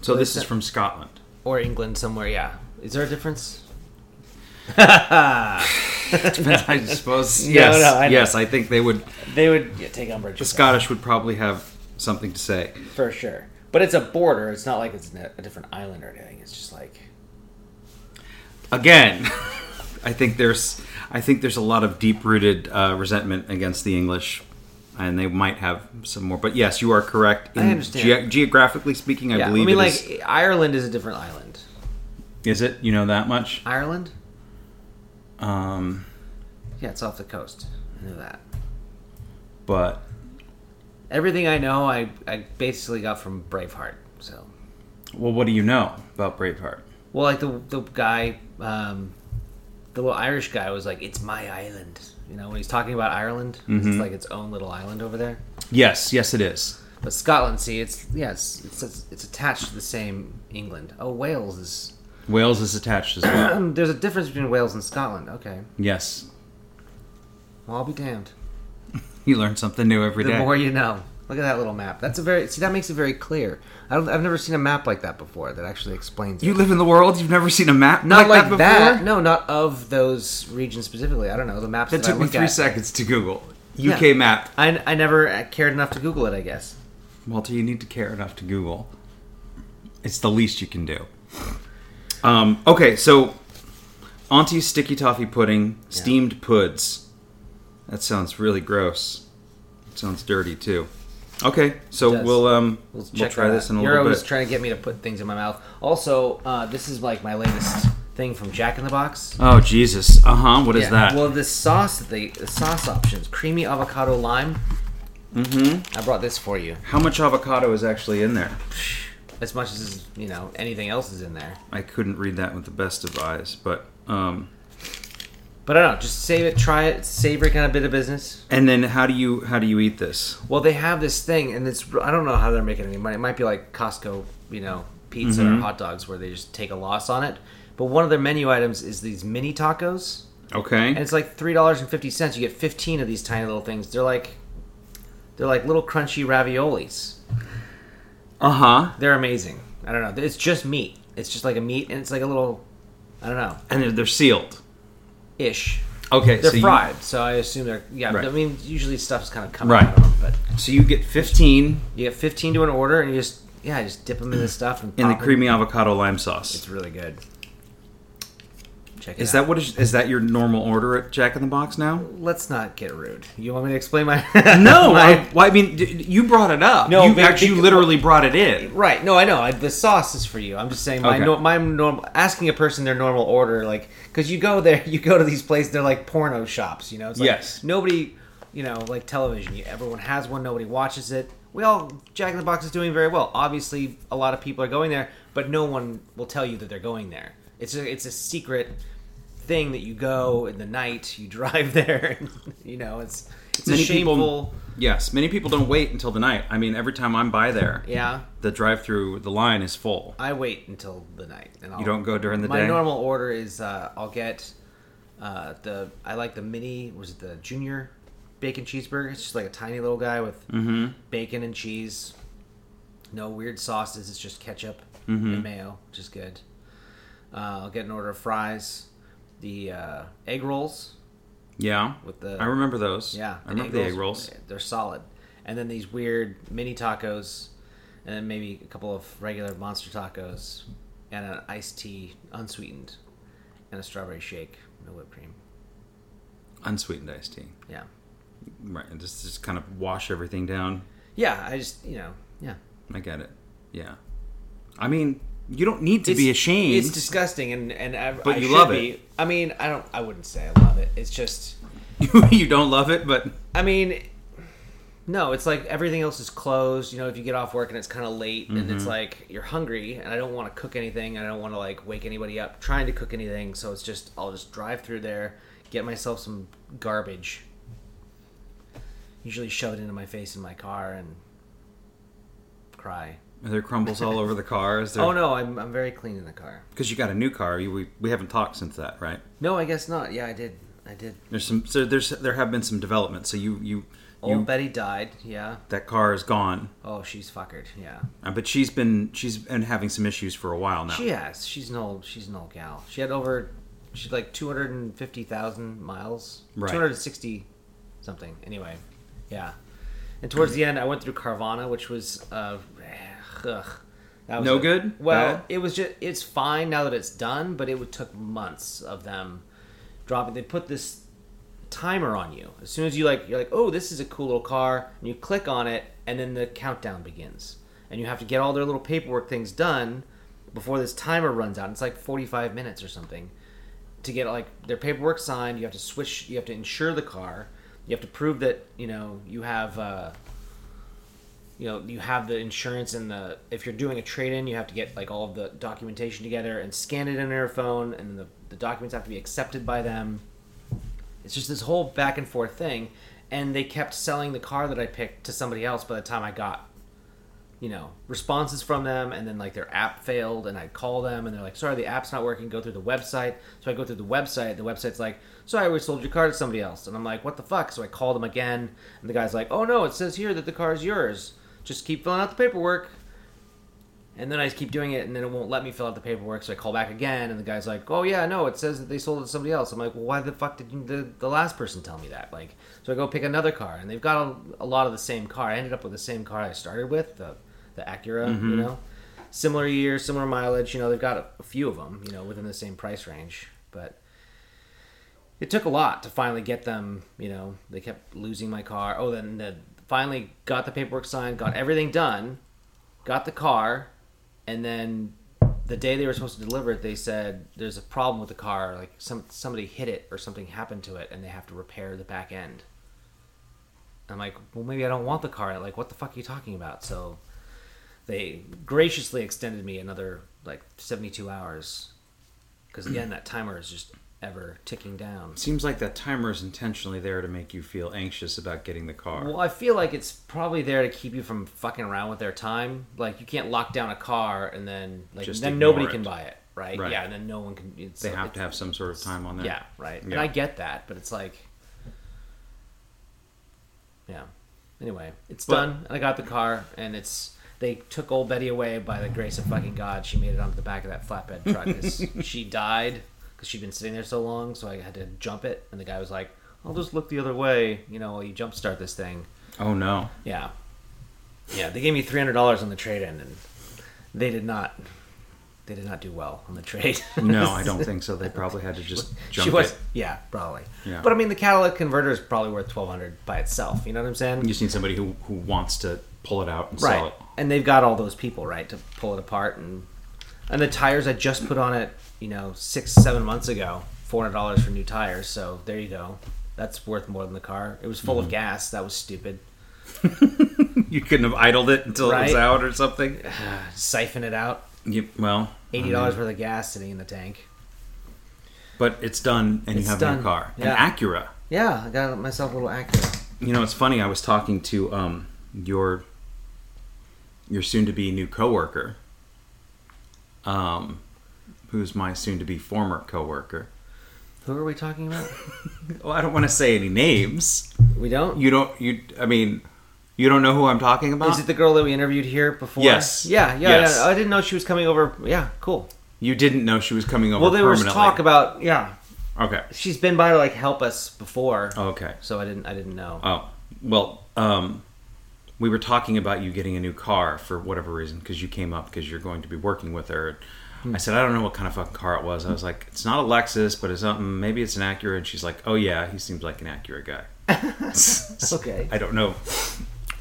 So, this is from Scotland. or England somewhere. Yeah. Is there a difference? I suppose. Yes, no, I yes. I think they would. They would yeah, take umbrage. The Scottish would probably have something to say. for sure. But it's a border. It's not like it's a a different island or anything. It's just like Again, I think there's. I think there's a lot of deep-rooted uh, resentment against the English, and they might have some more. But yes, you are correct. I understand. ge- geographically speaking, I believe. yeah. I mean, like is- Ireland is a different island. Is it? You know that much? Ireland? Um, Yeah, it's off the coast. I know that. but Everything I know, I, I basically got from Braveheart. So, well, what do you know about Braveheart? well, like the the guy, um, the little Irish guy was like, "It's my island." You know, when he's talking about Ireland, it's Mm-hmm. like its own little island over there. Yes, yes, it is. But Scotland, see, it's yes, it's it's, it's attached to the same England. Oh, Wales is. Wales is attached as well. There's a difference between Wales and Scotland. Okay, yes, well, I'll be damned. you learn something new every The day. more you know. Look at that little map. That's a very see. That makes it very clear. I don't, I've never seen a map like that before. That actually explains. you it. live in the world. You've never seen a map not like, like, that. before. No, not of those regions specifically. I don't know the maps. That That, took me three at. seconds to Google. Yeah. UK map. I, I never cared enough to Google it. I guess. Walter, you need to care enough to Google. It's the least you can do. Um, okay, so Auntie's sticky toffee pudding, steamed puds. That sounds really gross. sounds dirty too. Okay, so we'll um We'll, we'll, try that this in a You're little always bit. trying to get me to put things in my mouth. Also, uh, this is like my latest thing from Jack in the Box. oh Jesus! Uh huh. What is Yeah. that? Well, this sauce that they the sauce options: creamy avocado lime. mm-hmm. I brought this for you. How much avocado is actually in there? As much as you know, anything else is in there. I couldn't read that with the best of eyes, but um. But I don't know. Just save it, try it. A savory kind of bit of business. And then how do you how do you eat this? Well, they have this thing, and it's I don't know how they're making any money. It might be like Costco, you know, pizza or hot dogs, where they just take a loss on it. But one of their menu items is these mini tacos, Okay. and it's like three dollars and fifty cents. You get fifteen of these tiny little things. They're like they're like little crunchy raviolis. Uh huh. They're amazing. I don't know. It's just meat. It's just like a meat, and it's like a little I don't know And they're, they're sealed. Ish. Okay. They're so you- fried, so I assume they're yeah. Right. I mean, usually stuff's kind of coming Right. out of them, but So you get 15 you get fifteen to an order, and you just yeah, just dip them in the stuff and in the creamy avocado lime sauce. It's really good. Check it Is out. that what is, is that your normal order at Jack in the Box now? Let's not get rude. You want me to explain my? No, my- I, well, I mean d- you brought it up. No, you but- actually you literally brought it in. right. No, I know. I, the sauce is for you. I'm just saying my Okay. no, my normal asking a person their normal order, like because you go there, you go to these places, they're like porno shops. You know, it's like Yes. nobody, you know, like television. Everyone has one. Nobody watches it. We all Jack in the Box is doing very well. Obviously, a lot of people are going there, but no one will tell you that they're going there. It's a, it's a secret thing that you go in the night. You drive there. And, you know, it's it's a Many shameful. people, yes, many people don't wait until the night. I mean, every time I'm by there, yeah, the drive-through, the line is full. I wait until the night. And I'll, You don't go during the my day. My normal order is uh, I'll get uh, the I like the mini. Was it the junior bacon cheeseburger? It's just like a tiny little guy with Mm-hmm. bacon and cheese. No weird sauces. It's just ketchup Mm-hmm. and mayo, which is good. Uh, I'll get an order of fries, the uh, egg rolls Yeah, with the I remember those. yeah, I remember the egg rolls. They're solid. And then these weird mini tacos, and then maybe a couple of regular monster tacos, and an iced tea, unsweetened, and a strawberry shake, no whipped cream. Unsweetened iced tea. Yeah, Right, and just just kind of wash everything down. yeah. I just you know yeah. I get it. Yeah. I mean, you don't need to be ashamed. It's disgusting, and and I, But I you love be. it. I mean, I don't. I wouldn't say I love it. It's just you don't love it, but I mean, no, it's like everything else is closed. You know, if you get off work and it's kind of late and Mm-hmm. it's like you're hungry and I don't want to cook anything, and I don't want to like wake anybody up trying to cook anything. So it's just I'll just drive through there, get myself some garbage. Usually shove it into my face in my car and cry. Are there crumbles all over the car? Is there, Oh no, I'm I'm very clean in the car. Because you got a new car. You, we, we haven't talked since that, right? No, I guess not. Yeah, I did. I did. There's some. So there's there have been some developments. So you you Old you Betty died. Yeah. that car is gone. Oh, she's fuckered. Yeah. Uh, but she's been she's been having some issues for a while now. She has. She's an old. She's an old gal. She had over. She's like two hundred and fifty thousand miles. Right. Two hundred sixty, something. Anyway, yeah. And towards the end, I went through Carvana, which was uh, ugh. That was No good? Well, it was just. It's fine now that it's done, but it would took months of them dropping. They put this timer on you as soon as you like. You're like, oh, this is a cool little car, and you click on it, and then the countdown begins, and you have to get all their little paperwork things done before this timer runs out. It's like 45 minutes or something to get like their paperwork signed. You have to switch. You have to insure the car. You have to prove that you know you have. Uh, you know, you have the insurance and the. If you're doing a trade in, you have to get like all of the documentation together and scan it in their phone, and the the documents have to be accepted by them. It's just this whole back and forth thing, and they kept selling the car that I picked to somebody else by the time I got you know responses from them. And then like their app failed and i call them and they're like sorry the app's not working. Go through the website. So i go through the website. The website's like sorry we sold your car to somebody else. And i'm like what the fuck? So i call them again. And the guy's like oh no it says here that the car is yours just keep filling out the paperwork and then I keep doing it, and then it won't let me fill out the paperwork. So I call back again, and the guy's like, "Oh yeah, no, it says that they sold it to somebody else." I'm like, "Well, why the fuck did you, the the last person tell me that?" Like, so I go pick another car, and they've got a, a lot of the same car. I ended up with the same car I started with, the the Acura, you mm-hmm. know, similar year, similar mileage. You know, they've got a, a few of them, you know, within the same price range, but. It took a lot to finally get them. You know, they kept losing my car. Oh, then the, finally got the paperwork signed, got everything done, got the car, and then the day they were supposed to deliver it, they said there's a problem with the car. Like some somebody hit it or something happened to it, and they have to repair the back end. I'm like, well, maybe I don't want the car. Like, what the fuck are you talking about? So they graciously extended me another like 72 hours because again, that timer is just ever ticking down. Seems like that timer is intentionally there to make you feel anxious about getting the car. Well, I feel like it's probably there to keep you from fucking around with their time. Like you can't lock down a car and then like Just then nobody it. can buy it, right? Right. Yeah, and then no one can. It's, they have to have some sort of time on that. Yeah, right. And I get that, but it's like, yeah. Anyway, it's But- done. I got the car, and it's they took old Betty away by the grace of fucking God. She made it onto the back of that flatbed truck. she died because she'd been sitting there so long, so I had to jump it. And the guy was like, "I'll just look the other way, you know, while you jump start this thing." Oh no. Yeah, yeah. They gave me three hundred dollars on the trade in, and they did not. They did not do well on the trade. No, I don't think so. They probably had to just jump she was, it. yeah, probably. Yeah. But I mean, the catalytic converter is probably worth twelve hundred by itself. You know what I'm saying? You just need somebody who, who wants to pull it out and sell it. And they've got all those people right to pull it apart and and the tires I just put on it, you know, six seven months ago, four hundred dollars for new tires. So there you go. That's worth more than the car. It was full Mm-hmm. of gas. That was stupid. You couldn't have idled it until it was out or something. Siphon it out. You, well, Eighty dollars worth of gas sitting in the tank. but it's done, and It's you have done. your car, Yeah. an Acura. Yeah, I got myself a little Acura. You know, it's funny. I was talking to um your your soon-to-be new coworker, um, who's my soon-to-be former coworker. Who are we talking about? Well, I don't want to say any names. we don't. You don't. You. I mean, you don't know who I'm talking about. Is it the girl that we interviewed here before? Yes. Yeah, yeah. Yes. yeah. I didn't know she was coming over. Yeah, cool. you didn't know she was coming over. Well, there was talk about yeah. Okay. She's been by to like help us before, Okay. so I didn't. I didn't know. Oh, well, um, we were talking about you getting a new car for whatever reason because you came up because you're going to be working with her. I said I don't know what kind of fucking car it was. I was like, it's not a Lexus, but it's something. Maybe it's an Acura. And she's like, oh yeah, he seems like an Acura guy. okay. I don't know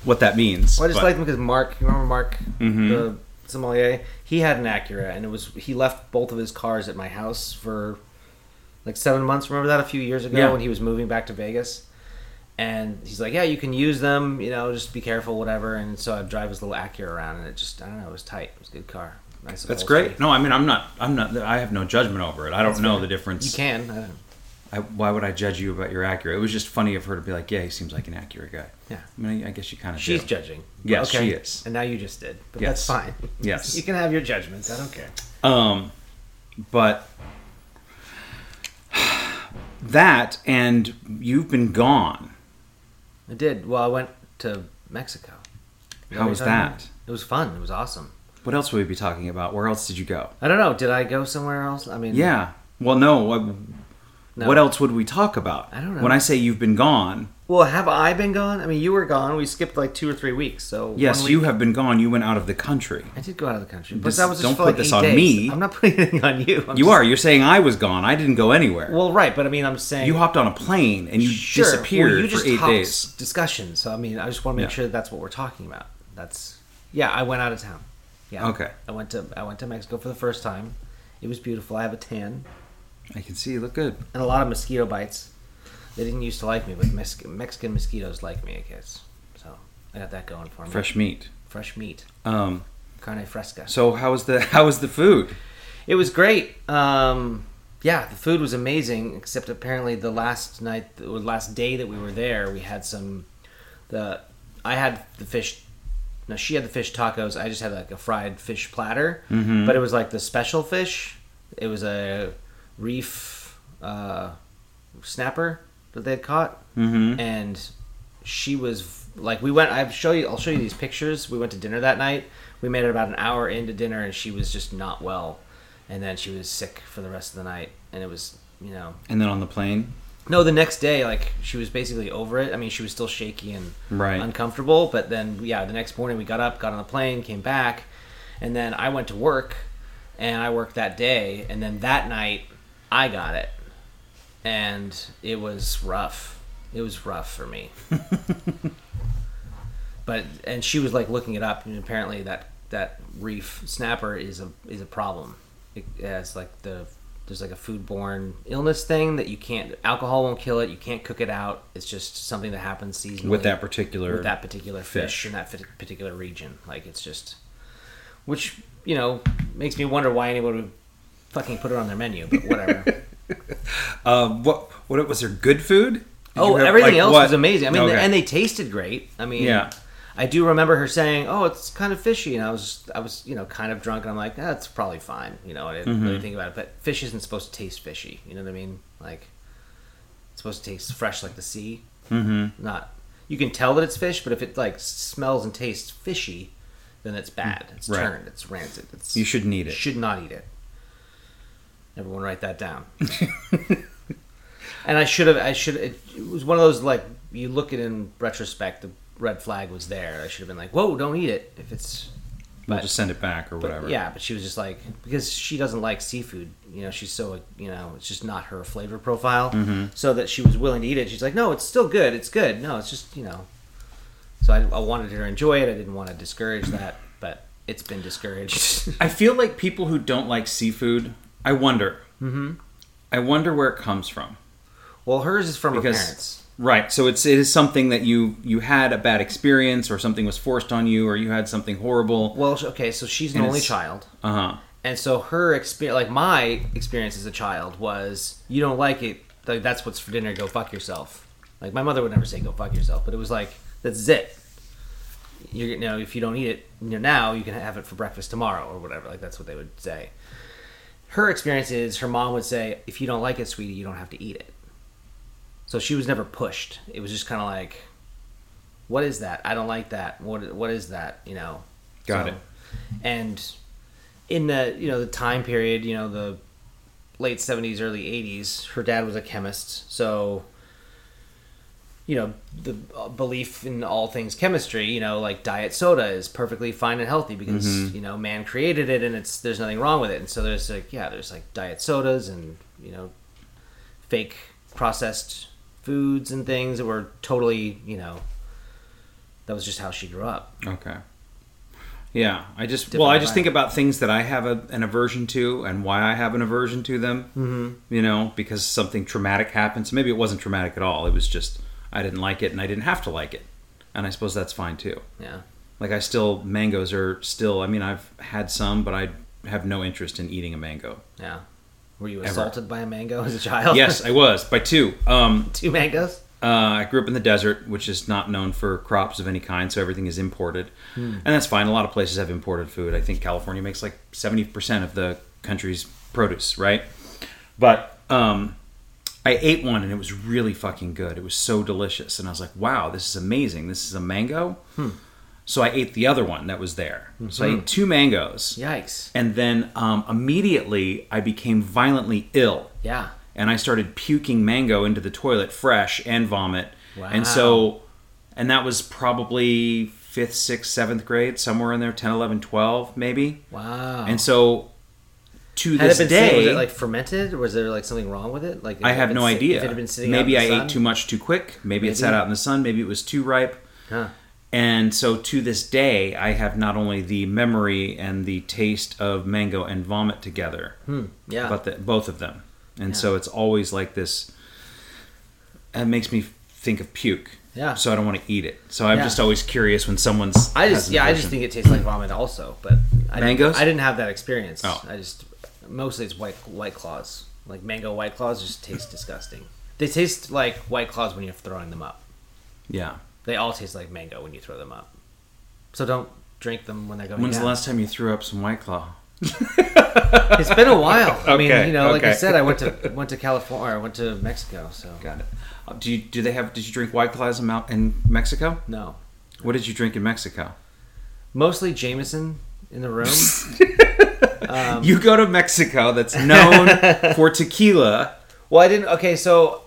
what that means. Well, I just but- liked him because Mark. You remember Mark, Mhm. the sommelier? He had an Acura, and it was he left both of his cars at my house for like seven months. Remember that a few years ago Yeah. when he was moving back to Vegas, and he's like, "Yeah, you can use them. You know, just be careful, whatever." And so I drive his little Acura around, and it just I don't know, it was tight. It was a good car. Nice. That's great. No, I mean I'm not. I'm not. I have no judgment over it. I don't know the difference. You can. I don't, I, why would I judge you about your Acura? It was just funny of her to be like, "Yeah, he seems like an Acura guy." Yeah. I mean, I guess you kind of. She's do. judging. Yes, she is. And now you just did, but Yes. that's fine. Yes. you can have your judgments. I don't care. Um, but that and you've been gone. I did. Well, I went to Mexico. You know How was that? about? It was fun. It was awesome. What else would we be talking about? Where else did you go? I don't know. Did I go somewhere else? I mean, Yeah. Well, no. What, no. what else would we talk about? I don't know. When I say you've been gone, Well, have I been gone? I mean, you were gone. We skipped like two or three weeks. So yes, one week- you have been gone. You went out of the country. I did go out of the country, but This- that was just don't for put like this eight on days. me. I'm not putting anything on you. I'm You just- are. You're saying I was gone. I didn't go anywhere. Well, right, but I mean, I'm saying you hopped on a plane and you Sure. disappeared Well, you for just eight hopped days. Discussion. So I mean, I just want to make Yeah. sure that that's what we're talking about. That's yeah. I went out of town. Yeah. Okay. I went to I went to Mexico for the first time. It was beautiful. I have a tan I can see you look good. and a lot of mosquito bites. They didn't used to like me, but Mex- Mexican mosquitoes like me, I guess. So I got that going for me. Fresh meat. fresh meat, Um, carne fresca. so how was the how was the food? It was great. Um, yeah, the food was amazing. Except apparently the last night, the last day that we were there, we had some. The I had the fish. No, she had the fish tacos. I just had like a fried fish platter, Mm-hmm. but it was like the special fish. It was a reef uh, snapper that they had caught, Mm-hmm. and she was like, we went. I'll show you. I'll show you these pictures. We went to dinner that night. We made it about an hour into dinner, and she was just not well, and then she was sick for the rest of the night, and it was you know And then on the plane, no, the next day, like she was basically over it. I mean, she was still shaky and Right. uncomfortable, but then yeah, the next morning we got up, got on the plane, came back, and then I went to work, and I worked that day, and then that night I got it, and it was rough. It was rough for me. but and she was like looking it up, and apparently that that reef snapper is a is a problem. It has like the there's like a foodborne illness thing that you can't alcohol won't kill it. You can't cook it out. It's just something that happens seasonally with that particular with that particular fish, fish. in that particular region. Like it's just, which you know makes me wonder why anyone would fucking put it on their menu. But whatever. Um, what what was there good food? Did oh, have, everything like, else what- was amazing. I mean, Okay. and they tasted great. I mean, Yeah. I do remember her saying, "Oh, it's kind of fishy," and I was, I was, you know, kind of drunk, and I'm like, "That's probably fine." You know, I didn't Mm-hmm. really think about it. But fish isn't supposed to taste fishy. You know what I mean? Like, it's supposed to taste fresh, like the sea. Mhm. Not. You can tell that it's fish, but if it like smells and tastes fishy, then it's bad. It's Right. turned. It's rancid. It's you shouldn't eat it. should not eat it. Everyone write that down. and I should have. I should. It, it was one of those like you look at it in retrospect. The red flag was there. I should have been like, "Whoa, don't eat it." If it's, We'll but, just send it back or but whatever. yeah. But she was just like because she doesn't like seafood. You know, she's so you know it's just not her flavor profile. Mm-hmm. So that she was willing to eat it. She's like, "No, it's still good. It's good. No, it's just you know." So I, I wanted her to enjoy it. I didn't want to discourage that, but it's been discouraged. I feel like people who don't like seafood. I wonder. Mm-hmm. I wonder where it comes from. well, hers is from her parents. Right. So it's it is something that you you had a bad experience or something was forced on you or you had something horrible. Well, okay, so she's an And only it's- child, Uh huh. and so her experience, like my experience as a child, was you don't like it, like that's what's for dinner. Go fuck yourself. Like my mother would never say go fuck yourself, but it was like that's it. You're, you know, if you don't eat it you know, now, you can have it for breakfast tomorrow or whatever. Like that's what they would say. Her experience is her mom would say, if you don't like it, sweetie, you don't have to eat it. So she was never pushed. It was just kind of like, what is that? I don't like that. What what is that? You know. Got So- it. And in the you know the time period, you know the late seventies, early eighties, her dad was a chemist, so you know the uh, belief in all things chemistry. You know, like diet soda is perfectly fine and healthy because you know man created it and it's there's nothing wrong with it. And so there's like yeah, there's like diet sodas and you know fake processed foods and things that were totally you know that was just how she grew up. Okay. Yeah, I just Different well, I just think about things that I have a, an aversion to and why I have an aversion to them. Mm-hmm. You know, because something traumatic happens. Maybe it wasn't traumatic at all. It was just I didn't like it and I didn't have to like it, and I suppose that's fine too. Yeah. Like I still mangoes are still. I mean, I've had some, but I have no interest in eating a mango. Yeah. Were you assaulted by a mango as a child? yes, I was by two. Um, Two mangoes? Uh, I grew up in the desert, which is not known for crops of any kind, so everything is imported, and that's fine. A lot of places have imported food. I think California makes like seventy percent of the country's produce, right? But um, I ate one and it was really fucking good. It was so delicious, and I was like, "Wow, this is amazing! This is a mango." So I ate the other one that was there. So I ate two mangoes, Yikes. and then um, immediately I became violently ill Yeah. and I started puking mango into the toilet fresh and vomit. Wow. And so, and that was probably fifth, sixth, seventh grade, somewhere in there, 10, 11, 12, maybe. Wow. And so, to had it this been day, sitting, was it like fermented, or was there like something wrong with it? Like I have no sit- idea. If it had been sitting maybe I the ate sun? too much too quick. Maybe, it sat out in the sun. Maybe it was too ripe. Huh. And so to this day, I have not only the memory and the taste of mango and vomit together, hmm, Yeah. but the, both of them. And Yeah. so it's always like this. It makes me think of puke. Yeah. So I don't want to eat it. So I'm Yeah. just always curious when someone's. I just yeah, I just think it tastes like vomit also, but I Mangoes? Didn't, I didn't have that experience. Oh. I just mostly it's white white claws. Like mango white claws just taste disgusting. They taste like white claws when you're throwing them up. Yeah. They all taste like mango when you throw them up. So don't drink them when they're going When's down. the last time you threw up some White Claw? It's been a while. I mean, Okay, you know, like I said, I went to went to California, I went to Mexico. So Got it. Uh, Do you do they have? Did you drink White Claws in, in Mexico? no, What did you drink in Mexico? mostly Jameson in the room. Um, you go to Mexico, that's known for tequila. Well, I didn't. Okay, so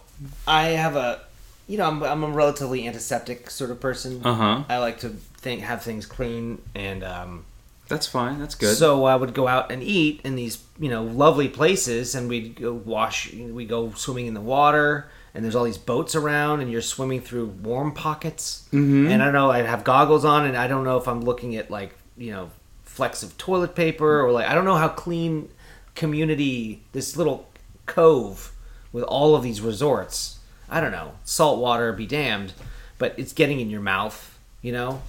I have a, you know, I'm, I'm a relatively antiseptic sort of person. Uh huh. I like to think have things clean, and um, That's fine. That's good. so I would go out and eat in these, you know, lovely places, and we'd go wash. We go swimming in the water, and there's all these boats around, and you're swimming through warm pockets. Mm-hmm. And I don't know. I'd have goggles on, and I don't know if I'm looking at like, you know, flecks of toilet paper or like I don't know how clean community this little cove with all of these resorts. I don't know. Salt water be damned, but it's getting in your mouth, you know?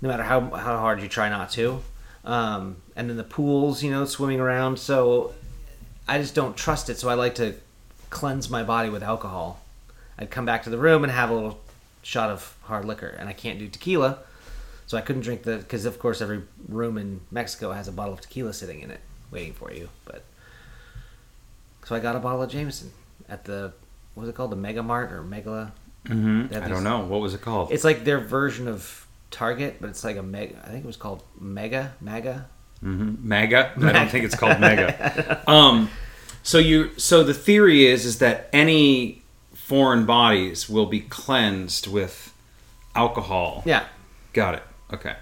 No matter how how hard you try not to. Um, and then the pools, you know, swimming around. So I just don't trust it. So I like to cleanse my body with alcohol. I'd come back to the room and have a little shot of hard liquor, and I can't do tequila, so I couldn't drink the because of course every room in Mexico has a bottle of tequila sitting in it waiting for you. But so I got a bottle of Jameson at the what was it called the Mega Mart or Megala? hmm They I don't know. What was it called? It's like their version of Target, but it's like a mega. I think it was called Mega Mega. hmm MAGA. I don't think it's called Mega. Um, so you. So the theory is is that any foreign bodies will be cleansed with alcohol. Yeah, Got it. Okay.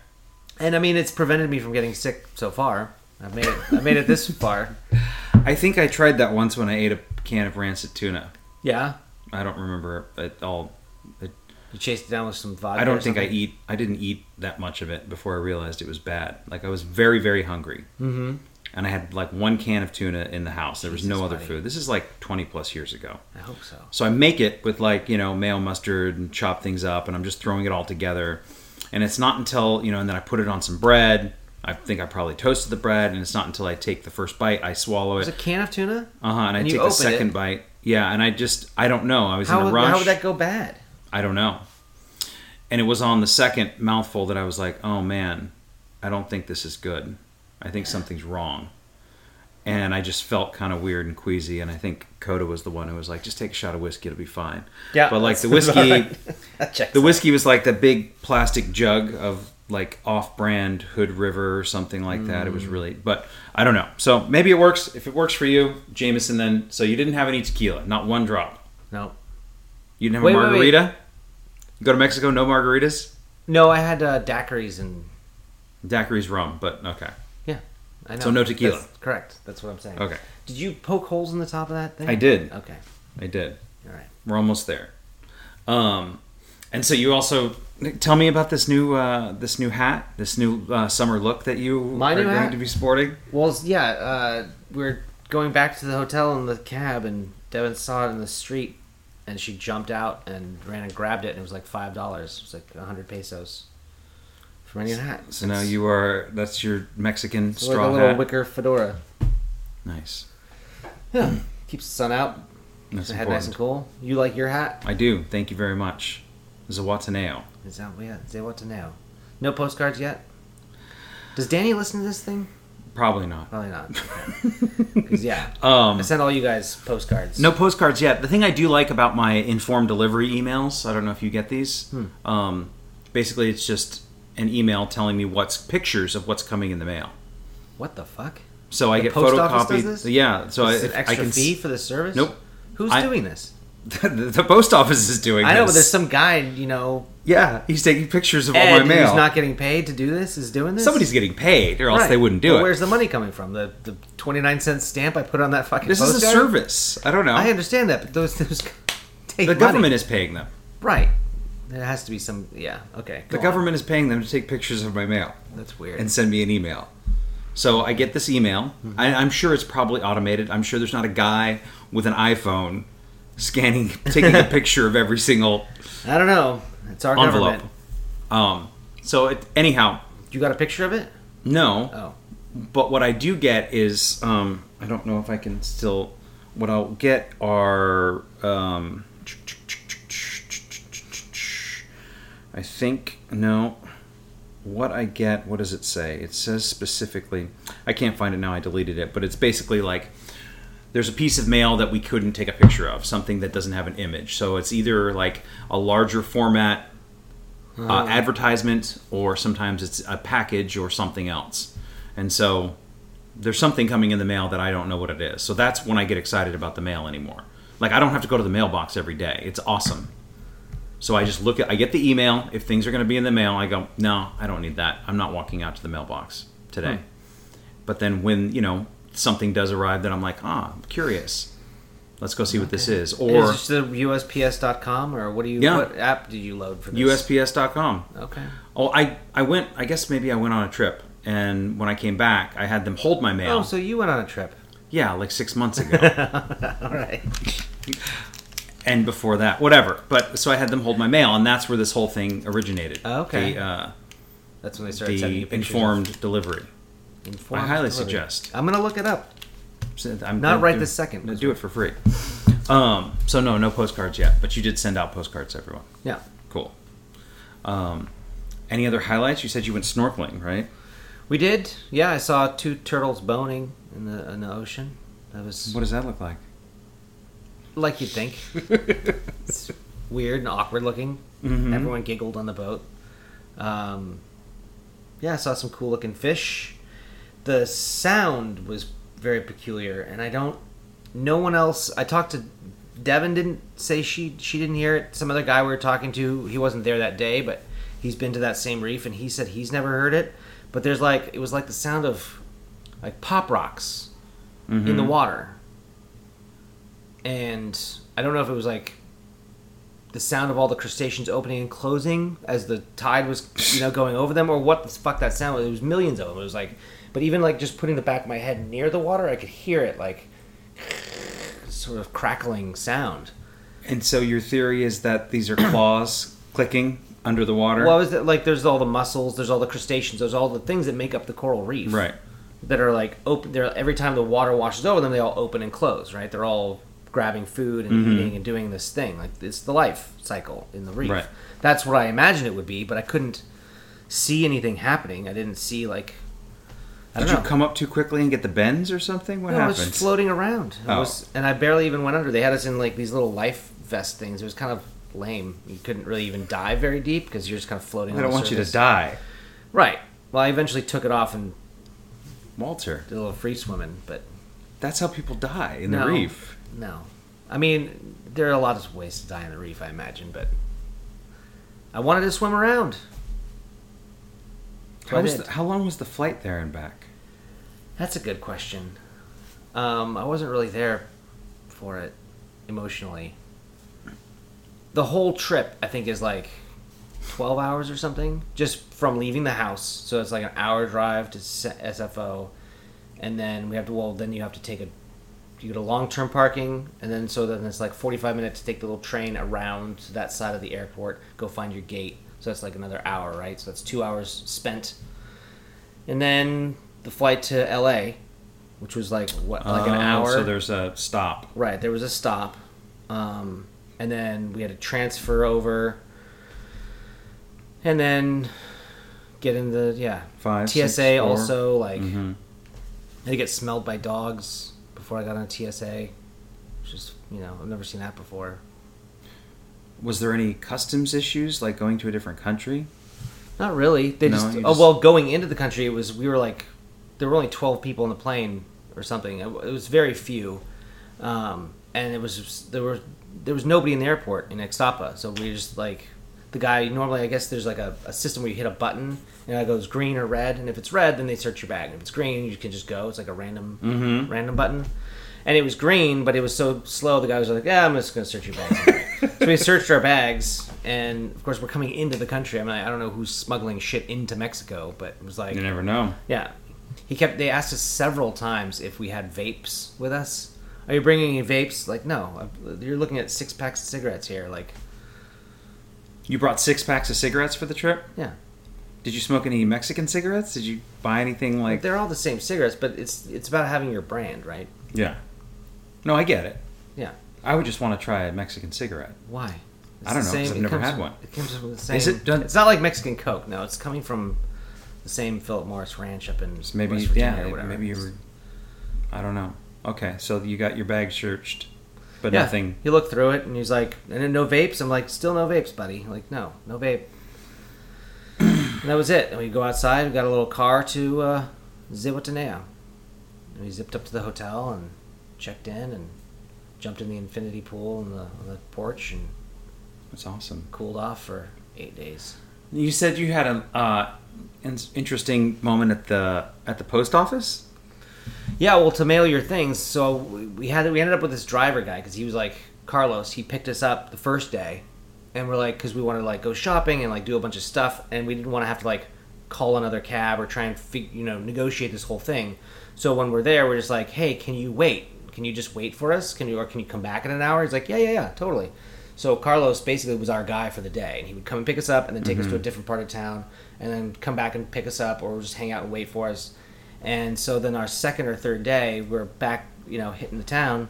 and I mean it's prevented me from getting sick so far. I've made it. I made it this far. I think I tried that once when I ate a can of rancid tuna. Yeah, I don't remember at all. It, you chased it down with some vodka. I don't think I eat. I didn't eat that much of it before I realized it was bad. Like I was very very hungry, mm-hmm. and I had like one can of tuna in the house. There was Jesus, no other buddy. food. This is like twenty plus years ago. I hope so. So I make it with like you know mayo mustard and chop things up, and I'm just throwing it all together. And it's not until you know, and then I put it on some bread. I think I probably toasted the bread, and it's not until I take the first bite, I swallow It was it. a can of tuna. Uh huh. And I and you take the second it. bite. Yeah, and I just I don't know. I was How in a rush. how would that go bad? I don't know. And it was on the second mouthful that I was like, oh man, I don't think this is good. I think something's wrong. And I just felt kind of weird and queasy. And I think Coda was the one who was like, just take a shot of whiskey, it'll be fine. Yeah, But like the whiskey, about right. That checks the out. whiskey was like the big plastic jug of like off-brand Hood River or something like that. It Mm. was really, but I don't know. So maybe it works. If it works for you, Jameson, then so you didn't have any tequila, not one drop. No, You didn't have Wait, a wait, wait. margarita. You go to Mexico, no margaritas. no, I had uh, daiquiris and Daiquiri's rum, but okay. yeah. I know. So no tequila. That's correct. That's what I'm saying. Okay. Did you poke holes in the top of that thing? I did. Okay. I did. All right. We're almost there. Um, and so you also Tell me about this new uh, this new hat, this new uh, summer look that you My are new going hat? to be sporting. Well, yeah, uh, we're going back to the hotel in the cab, and Devin saw it in the street, and she jumped out and ran and grabbed it, and it was like five dollars. It was like a hundred pesos for my new hat. So now you are that's your Mexican It's like straw a little hat. wicker fedora. Nice. Yeah, keeps the sun out. That's Keeps the head nice and cool. You like your hat? I do. Thank you very much. Zihuatanejo. Is that yeah? To. No postcards yet. Does Danny listen to this thing? Probably not. Probably not. Because yeah, Um, I sent all you guys postcards. No postcards yet. The thing I do like about my informed delivery emails, I don't know if you get these. Hmm. Um, basically, it's just an email telling me what's pictures of what's coming in the mail. What the fuck? So I get post photocopied. this? Yeah. So I, Is an extra I can fee for the service? Nope. Who's I- doing this? The, the post office is doing. I know, but there's some guy, you know, Yeah, he's taking pictures of all my mail. who's not getting paid to do this, is doing this. Somebody's getting paid, or else Right. they wouldn't do But it. Where's the money coming from? The the 29 cent stamp I put on that fucking. this is a service. I don't know. I understand that, but those those take the money. government is paying them. right. There has to be some. Yeah. Okay. The go on. government is paying them to take pictures of my mail. That's weird. and send me an email. So I get this email. Mm-hmm. I, I'm sure it's probably automated. I'm sure there's not a guy with an iPhone scanning, taking a picture of every single I don't know. It's our envelope. government. Um, so it, anyhow, You got a picture of it? no. Oh. But what I do get is um, I don't know if I can still. What I'll get are. Um, I think no. What I get, what does it say? It says specifically. I can't find it now. I deleted it, but it's basically like there's a piece of mail that we couldn't take a picture of, something that doesn't have an image. So it's either like a larger format uh, advertisement, or sometimes it's a package or something else. And so there's something coming in the mail that I don't know what it is. So that's when I get excited about the mail anymore. Like I don't have to go to the mailbox every day. It's awesome. So I just look at I get the email. If things are going to be in the mail, I go, "No, I don't need that. I'm not walking out to the mailbox today." But then when, you know, something does arrive that I'm like, "Ah, I'm curious. Let's go see what this is." Is Or this the USPS.com or what do you? Yeah. What app did you load for this? USPS.com. Okay. Oh, I I went. I guess maybe I went on a trip, and when I came back, I had them hold my mail. Oh, so you went on a trip. yeah, like six months ago, All right. and before that, whatever. But so I had them hold my mail, and that's where this whole thing originated. Okay. The, uh, That's when they started the informed delivery. Of- informed I highly delivery. suggest. I'm gonna look it up. So I'm Not right this second. no, Do it for free. Um, so no, no postcards yet, but you did send out postcards, to everyone. Yeah. Cool. Um, any other highlights? You said you went snorkeling, right? We did. Yeah, I saw two turtles boning in the in the ocean. That was What does that look like? like you'd think. it's weird and awkward looking. Mhm. Everyone giggled on the boat. Um, yeah, I saw some cool looking fish. The sound was very peculiar, and I don't. No one else. I talked to Devin. Didn't say she she didn't hear it. Some other guy we were talking to. He wasn't there that day, but he's been to that same reef, and he said he's never heard it. But there's like it was like the sound of like pop rocks in the Mhm. water. And I don't know if it was like the sound of all the crustaceans opening and closing as the tide was, you know, going over them, or what the fuck that sound was. It was millions of them. It was like, but even like just putting the back of my head near the water, I could hear it like sort of crackling sound. And so your theory is that these are claws clicking under the water? Well, is it like there's all the mussels, there's all the crustaceans, there's all the things that make up the coral reef, right. That are like open. They're every time the water washes over them, they all open and close, right? They're all grabbing food and Mhm. eating and doing this thing. Like it's the life cycle in the reef. Right. That's what I imagined it would be, but I couldn't see anything happening. I didn't see like. I Did you know. come up too quickly and get the bends or something? What No, happened? was floating around. Oh. was, and I barely even went under. They had us in like these little life vest things. It was kind of lame. You couldn't really even dive very deep because you're just kind of floating. I don't want you to die. Right. Well, I eventually took it off and Walter, did a little free swimming, but that's how people die in the reef. No. I mean, there are a lot of ways to die in the reef, I imagine, but I wanted to swim around. So How, was the, how long was the flight there and back? That's a good question. Um, I wasn't really there for it emotionally. The whole trip, I think, is like twelve hours or something just from leaving the house. So it's like an hour drive to SFO, and then we have to. Well, then you have to take a. You go to long term parking, and then so then it's like forty five minutes to take the little train around to that side of the airport. Go find your gate. So that's like another hour, right? So that's two hours spent, and then the flight to LA, which was like what, like an Oh, hour. So there's a stop. Right, there was a stop, um, and then we had to transfer over, and then get in the yeah Five, TSA six, four. also like I to get smelled by dogs before I got on TSA, Just you know I've never seen that before. Was there any customs issues like going to a different country? Not really. They No, just, you oh well, going into the country, it was we were like there were only twelve people on the plane or something. It, was very few, um, and it was just- there were there was nobody in the airport in Ixtapa. So we just like the guy. Normally, I guess there's like a, a system where you hit a button and it goes green or red, and if it's red, then they search your bag. And if it's green, you can just go. It's like a random Mhm. random button. And it was green, but it was so slow. The guy was like, "Yeah, I'm just gonna search your bags." so we searched our bags, and of course, we're coming into the country. I mean, I don't know who's smuggling shit into Mexico, but it was like, You never know. yeah. He kept. They asked us several times if we had vapes with us. Are you bringing any vapes? Like, no. You're looking at six packs of cigarettes here. Like, You brought six packs of cigarettes for the trip. yeah. Did you smoke any Mexican cigarettes? Did you buy anything like? They're all the same cigarettes, but it's it's about having your brand, right? Yeah. No, I get it. Yeah. I would just want to try a Mexican cigarette. Why? I don't know know, 'cause I've never had from- one. It comes from the same. Is it done- It's not like Mexican Coke. No, it's coming from the same Philip Morris Ranch up in So maybe, West Virginia yeah, or whatever. maybe you were. I don't know. Okay, so you got your bag searched, but yeah. nothing. He looked through it and he's like, "And then no vapes." I'm like, "Still no vapes, buddy." I'm like, no, no vape. and that was it. And we go outside. We got a little car to uh, Zihuatanejo. And we zipped up to the hotel and checked in and jumped in the infinity pool on the, on the porch and That's awesome. cooled off for eight days. You said you had an uh, in- interesting moment at the at the post office. Yeah, well, to mail your things, so we had we ended up with this driver guy because he was like Carlos. He picked us up the first day, and we're like, because we wanted to like go shopping and like do a bunch of stuff, and we didn't want to have to like call another cab or try and fig- you know negotiate this whole thing. So when we're there, we're just like, hey, can you wait? Can you just wait for us? Can you or can you come back in an hour? He's like, yeah, yeah, yeah, totally. So Carlos basically was our guy for the day, and he would come and pick us up, and then take us to a mm-hmm. different part of town, and then come back and pick us up, or just hang out and wait for us. And so then our second or third day, we're back, you know, hitting the town,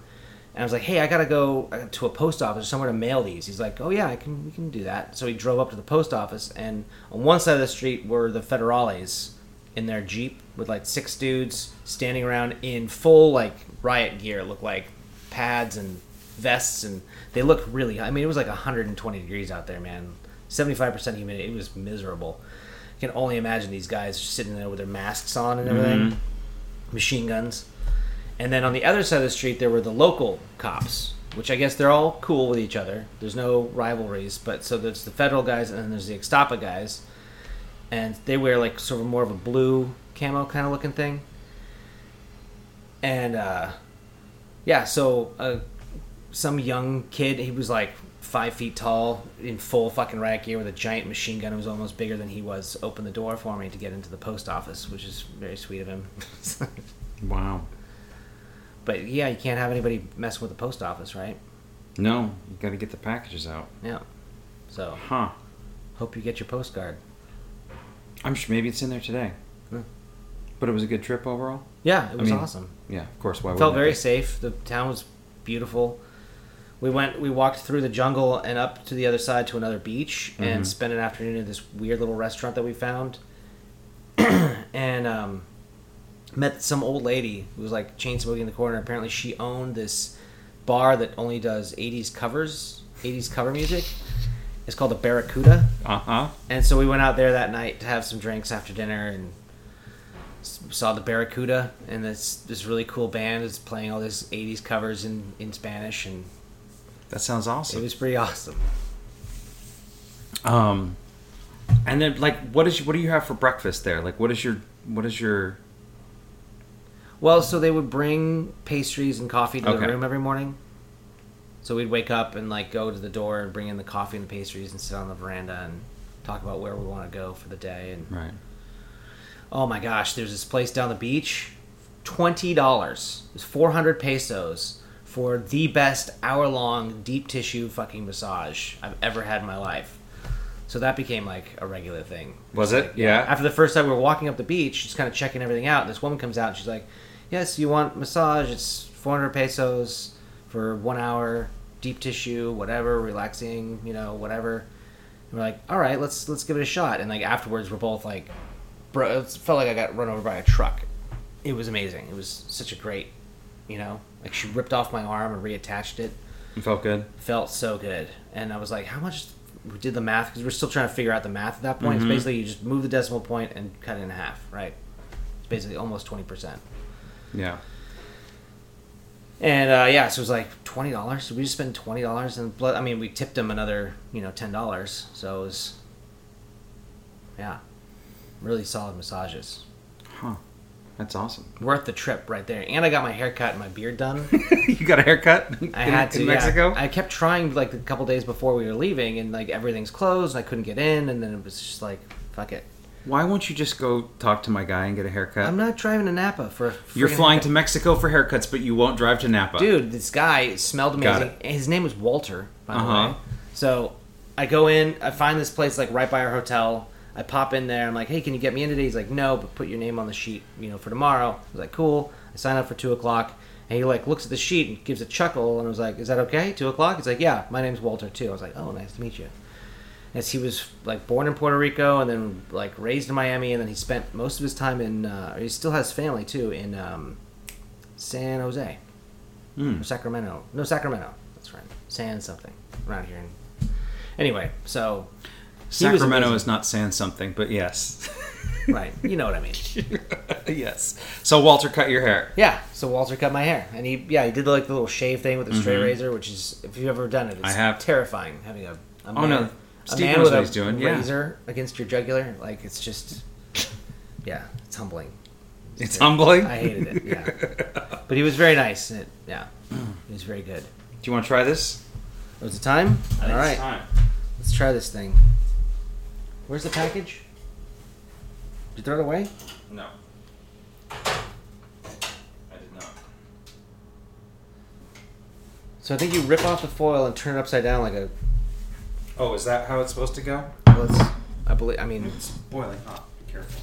and I was like, "Hey, I gotta go uh, to a post office or somewhere to mail these." He's like, "Oh yeah, I can, we can do that." So he drove up to the post office, and on one side of the street were the federales in their jeep with like six dudes standing around in full like riot gear, look like pads and vests, and they looked really. I mean, it was like 120 degrees out there, man. 75% humidity. It was miserable. Can only imagine these guys sitting there with their masks on and everything, machine guns. And then on the other side of the street, there were the local cops, which I guess they're all cool with each other. There's no rivalries, but so there's the federal guys and then there's the Ixtapa guys, and they wear like sort of more of a blue camo kind of looking thing. And uh, yeah, so uh, some young kid, he was like five feet tall, in full fucking riot gear with a giant machine gun. It was almost bigger than he was. Opened the door for me to get into the post office, which is very sweet of him. Wow. But yeah, you can't have anybody messing with the post office, right? No, you got to get the packages out. Yeah. So Huh. hope you get your postcard. I'm sure maybe it's in there today. Hmm. But it was a good trip overall. Yeah, it was mean, awesome. Yeah, of course. Why Felt very safe. The town was beautiful. We went. We walked through the jungle and up to the other side to another beach Mhm. and spent an afternoon at this weird little restaurant that we found. and um, met some old lady who was like chain smoking in the corner. Apparently, she owned this bar that only does '80s covers, '80s cover music. It's called the Barracuda. Uh huh. And so we went out there that night to have some drinks after dinner and saw the Barracuda and this this really cool band is playing all these 80s covers in in Spanish and That sounds awesome. it was pretty awesome. Um, and then like, what is what do you have for breakfast there? Like, what is your what is your Well, so they would bring pastries and coffee to Okay. the room every morning. So we'd wake up and like go to the door and bring in the coffee and the pastries and sit on the veranda and talk about where we want to go for the day. And Right. oh my gosh, there's this place down the beach, twenty dollars, it's four hundred pesos for the best hour long deep tissue fucking massage I've ever had in my life. So that became like a regular thing. Was it? like, Yeah. After the first time we were walking up the beach, just kind of checking everything out, and this woman comes out and she's like, "Yes, you want massage? It's 400 pesos for one hour, deep tissue, whatever, relaxing, you know, whatever." And we're like, "All right, let's let's give it a shot." And like afterwards, we're both like, "Bro, it felt like I got run over by a truck." It was amazing. It was such a great, you know, like she ripped off my arm and reattached it It felt good. felt so good. And I was like, how much? We did the math because we're still trying to figure out the math at that point. Mm-hmm. It's basically you just move the decimal point and cut it in half, right? It's basically almost 20%. Yeah. And uh, yeah, so it was like $20. We just spent $20 and blood. I mean, we tipped him another, you know, $10. So it was, yeah, really solid massages. Huh. That's awesome. Worth the trip right there. And I got my hair cut and my beard done. you got a haircut? I in, had to in yeah. Mexico. I kept trying like a couple days before we were leaving, and like everything's closed, and I couldn't get in, and then it was just like, fuck it. Why won't you just go talk to my guy and get a haircut? I'm not driving to Napa for. You're flying to. Mexico for haircuts, but you won't drive to Napa. Dude, this guy smelled amazing. His name was Walter, by the Uh-huh. way. So I go in, I find this place like right by our hotel. I pop in there. I'm like, hey, can you get me in today? He's like, no, but put your name on the sheet, you know, for tomorrow. I was like, cool. I sign up for two o'clock, and he like looks at the sheet and gives a chuckle, and I was like, is that okay? Two o'clock? He's like, yeah, my name's Walter too. I was like, oh, nice to meet you. As he was like born in Puerto Rico and then like raised in Miami, and then he spent most of his time in. Uh, he still has family too in um, San Jose Mm. or Sacramento. No, Sacramento. That's right. San something around here. Anyway, so Sacramento is not saying something, but yes. right. You know what I mean. yes. So Walter cut your hair. Yeah. So Walter cut my hair, and he yeah he did like the little shave thing with the straight razor, which is if you've ever done it, it's Mm-hmm. I have. terrifying having a, a Oh, man, no. a man knows with what a he's doing, yeah. razor against your jugular. Like it's just yeah, it's humbling. It's humbling. I hated it. Yeah, but he was very nice. And it, yeah, he was very good. Do you want to try this? It Was it time? All right. time. Let's try this thing. Where's the package? Did you throw it away? No. I did not. So I think you rip off the foil and turn it upside down like a. Oh, is that how it's supposed to go? Let's. I believe. I mean, It's boiling hot. Be careful.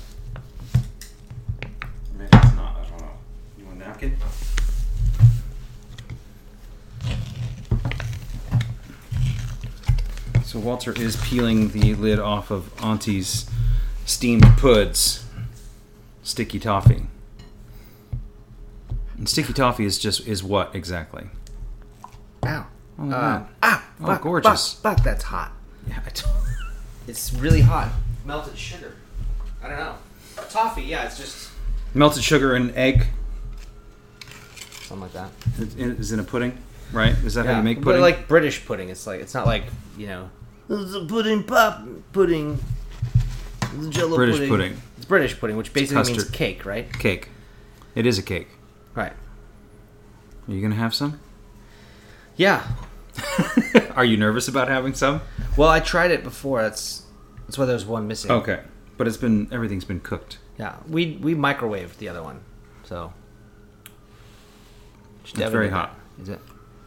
Maybe it's not. I don't know. You want a napkin? So Walter is peeling the lid off of Aunty's steamed puds, sticky toffee. And sticky toffee is just is what exactly? ow. Oh, Uh, ah, Oh, fuck, gorgeous. Fuck, fuck, that's hot. Yeah, I It's really hot. Melted sugar. I don't know. Toffee, yeah, it's just melted sugar and egg something like that. is in- a pudding, right? Is that how you make pudding? but like British pudding. It's like it's not like you know. It's a pudding pop pudding. It's Jello British pudding. It's British pudding, which basically means custard. cake, right? cake. It is a cake. Right. Are you gonna have some? Yeah. Are you nervous about having some? Well, I tried it before. That's that's why there's one missing. Okay, but it's been everything's been cooked. Yeah, we we microwaved the other one, so It's very hot. Is it?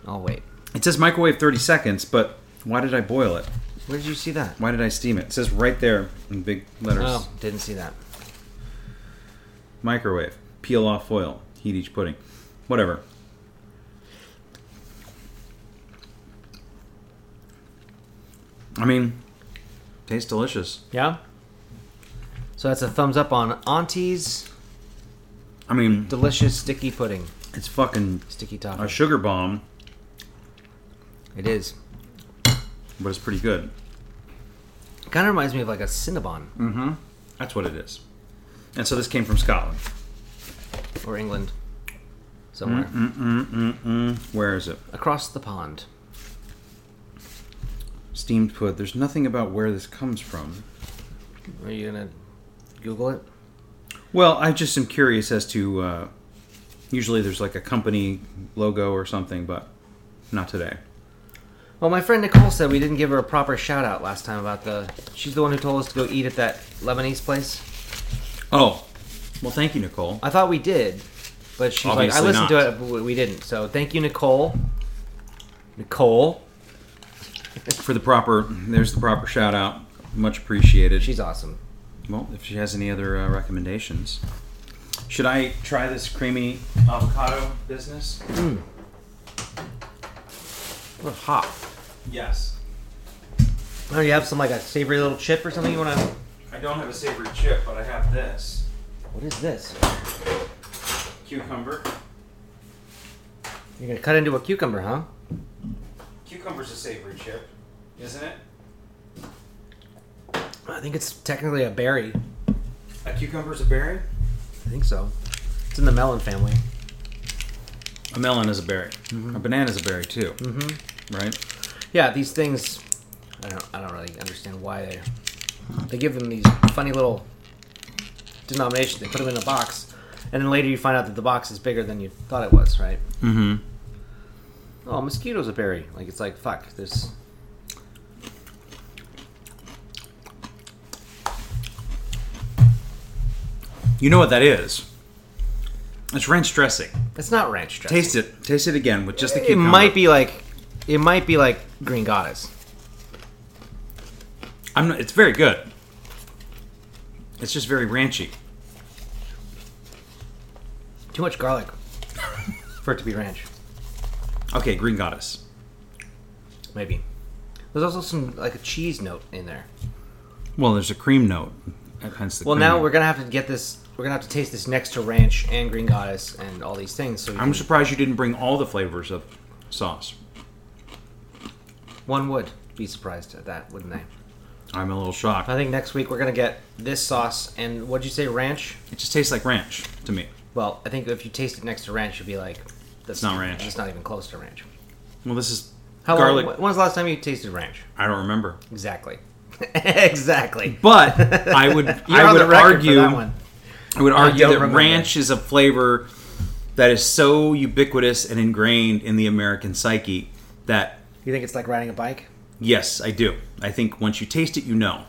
I'll wait. It says microwave 30 seconds, but why did I boil it? Where did you see that? Why did I steam it? It says right there in big letters. Oh, didn't see that. Microwave. Peel off foil. Heat each pudding. Whatever. I mean, tastes delicious. Yeah. So that's a thumbs up on Aunty's I mean, delicious sticky pudding, it's fucking sticky toffee. a sugar bomb, it is. But it's pretty good. Kind of reminds me of like a Cinnabon Mm-hmm. That's what it is. And so this came from Scotland. or England, somewhere Mm-mm-mm-mm. Where is it? across the pond. Steamed pud. There's nothing about where this comes from. Are you gonna Google it? Well, I just am curious as to. Uh, usually, there's like a company logo or something, but not today. Well, my friend Nicole said we didn't give her a proper shout out last time about the. She's the one who told us to go eat at that Lebanese place. Oh, well, thank you, Nicole. I thought we did, but she's like, I listened not. to it, but we- we didn't. So thank you, Nicole. Nicole, For the proper, there's the proper shout out. Much appreciated. she's awesome. well, if she has any other uh, recommendations, should I try this creamy avocado business? What hot. Yes. Oh, you have some like a savory little chip or something you want to. I don't have a savory chip, but I have this What is this? cucumber. You're gonna cut into a cucumber, huh? Cucumber's a savory chip, isn't it? I think it's technically a berry. A cucumber's a berry. I think so. It's in the melon family. A melon is a berry. A banana is a berry too. Mm-hmm. Right. Yeah, these things. I don't. I don't really understand why they. They give them these funny little denominations. They put them in a box, and then later you find out that the box is bigger than you thought it was. Right? Mm-hmm. Oh, mosquitoes a berry. Like it's like fuck. this. You know what that is? It's ranch dressing. It's not ranch dressing. Taste it. Taste it again with just the cucumber. It might be like. It might be like green goddess. I'm not, it's very good. It's just very ranchy. Too much garlic for it to be ranch. Okay, green goddess. Maybe. There's also some like a cheese note in there. Well, there's a cream note. Hence the Well, cream now note. we're gonna have to get this. We're gonna have to taste this next to ranch and green goddess and all these things. So we I'm can- surprised you didn't bring all the flavors of sauce. One would be surprised at that, wouldn't they? I'm a little shocked. I think next week we're gonna get this sauce and what'd you say, ranch? It just tastes like ranch to me. Well, I think if you taste it next to ranch, you'd be like, "That's not ranch. It's not even close to ranch." Well, this is How garlic. long? When was the last time you tasted ranch? I don't remember, Exactly. exactly. but I would You're I on would the record argue for that one. I would argue don't that remember. ranch is a flavor that is so ubiquitous and ingrained in the American psyche that You think it's like riding a bike? yes, I do. I think once you taste it, you know.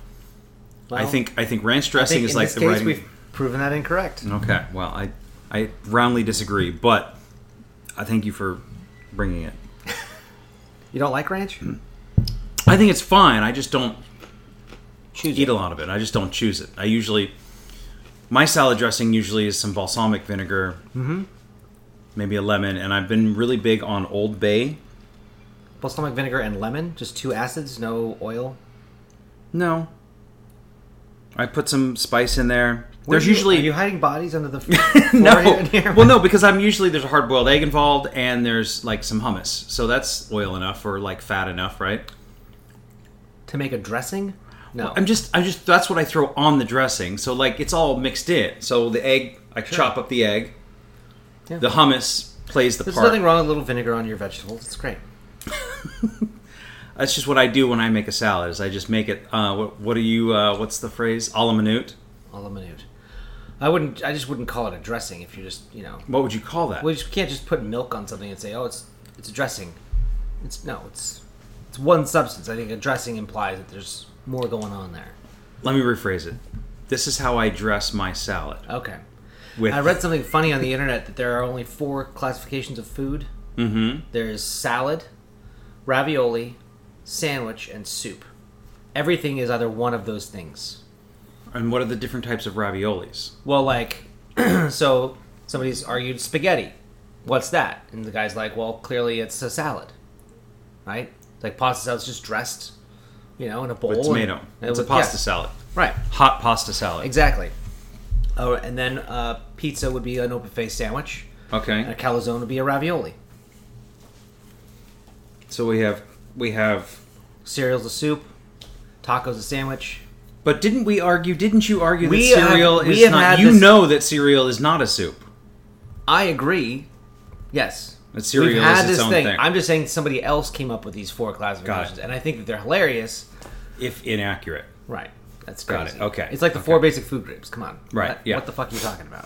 I think I think ranch dressing think is like the case writing. we've proven that incorrect. Okay, well, I I roundly disagree, but I thank you for bringing it. You don't like ranch? I think it's fine. I just don't Choose eat it. a lot of it. I just don't choose it. I usually my salad dressing usually is some balsamic vinegar, mm-hmm. maybe a lemon, and I've been really big on Old Bay. Balsamic vinegar and lemon, just two acids, no oil. No, I put some spice in there. Where There's are you- usually are you hiding bodies under the no. here? Well, no, because I'm usually there's a hard boiled egg involved, and there's like some hummus, so that's oil enough or like fat enough, right? to make a dressing? No. I'm just, I just that's what I throw on the dressing. So like it's all mixed in. So the egg, I chop up the egg. Yeah. The hummus plays the There's part. There's nothing wrong with a little vinegar on your vegetables. It's great. That's just what I do when I make a salad. Is I just make it. Uh, what, what do you? Uh, what's the phrase? A la minute. A la minute. I wouldn't. I just wouldn't call it a dressing if you're just you know. What would you call that? We just can't just put milk on something and say, oh, it's it's a dressing. It's no, it's it's one substance. I think a dressing implies that there's more going on there. Let me rephrase it. This is how I dress my salad. Okay. With I read something funny on the internet that there are only four classifications of food. Mm-hmm. There's salad, ravioli, sandwich, and soup. Everything is either one of those things. And what are the different types of raviolis? Well, like, so somebody's argued spaghetti. What's that? And the guy's like, well, clearly it's a salad, right? Like pasta salad's just dressed, you know, in a bowl. With tomato. and It's a pasta yeah, salad. right? Hot pasta salad. Exactly. Oh, and then uh, pizza would be an open face sandwich, Okay. and a calzone would be a ravioli. So we have we have. Cereal's a soup, tacos a sandwich. But didn't we argue? Didn't you argue We that have- cereal we is have not? had You this- know that cereal is not a soup. I agree. Yes. That cereal We've had is its this own thing. thing. I'm just saying somebody else came up with these four classifications, and I think that they're hilarious. If inaccurate. Right. That's Got crazy. it. Okay. It's like the four basic food groups. Come on. Right, What, yeah. What the fuck are you talking about?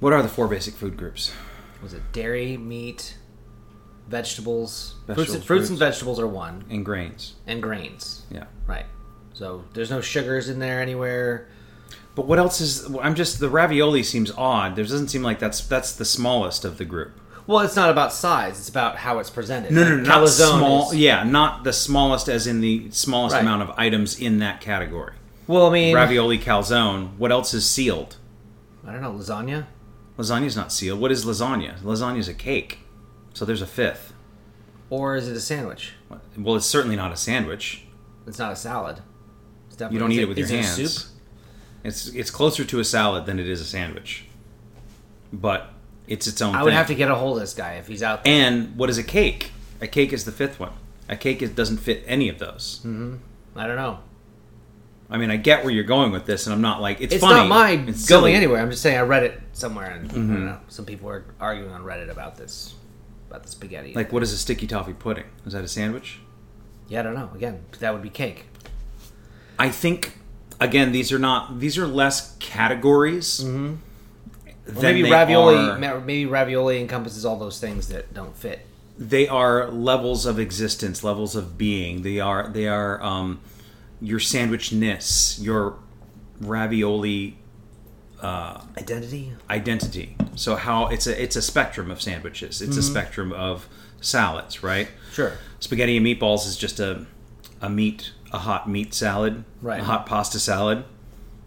What are the four basic food groups? Was it dairy, meat, vegetables, fruits, Vegetables, and, fruits and vegetables are one, and grains. and grains. Yeah. Right. So there's no sugars in there anywhere. But what else is? I'm just the ravioli seems odd. There doesn't seem like that's that's the smallest of the group. Well, it's not about size; it's about how it's presented. No, no, no, not calzone small. is- Yeah, not the smallest as in the smallest Right. amount of items in that category. Well, I mean, Ravioli calzone. What else is sealed? I don't know, lasagna. Lasagna's not sealed. What is lasagna? Lasagna's a cake. So there's a fifth. Or is it a sandwich? Well, it's certainly not a sandwich. It's not a salad. It's definitely, You don't eat it with your hands. soup? It's it's closer to a salad than it is a sandwich. But it's its own I would thing. have to get a hold of this guy if he's out there. And what is a cake? A cake is the fifth one. A cake is, doesn't fit any of those. I don't know. I mean, I get where you're going with this, and I'm not like it's, It's funny. not my It's going silly. Mm-hmm. anywhere. I'm just saying I read it somewhere, and I don't know. Some people were arguing on Reddit about this, about the spaghetti. Like, what is a sticky toffee pudding? Is that a sandwich? yeah, I don't know. Again, that would be cake. I think again, these are not. These are less categories. Well, than maybe ravioli. are- Maybe ravioli encompasses all those things that don't fit. they are levels of existence, levels of being. They are they are um, your sandwichness, your ravioli Identity. identity. So how it's a it's a spectrum of sandwiches. It's a Mm-hmm. spectrum of salads, right? Sure. Spaghetti and meatballs is just a a meat a hot meat salad, Right. A hot pasta salad.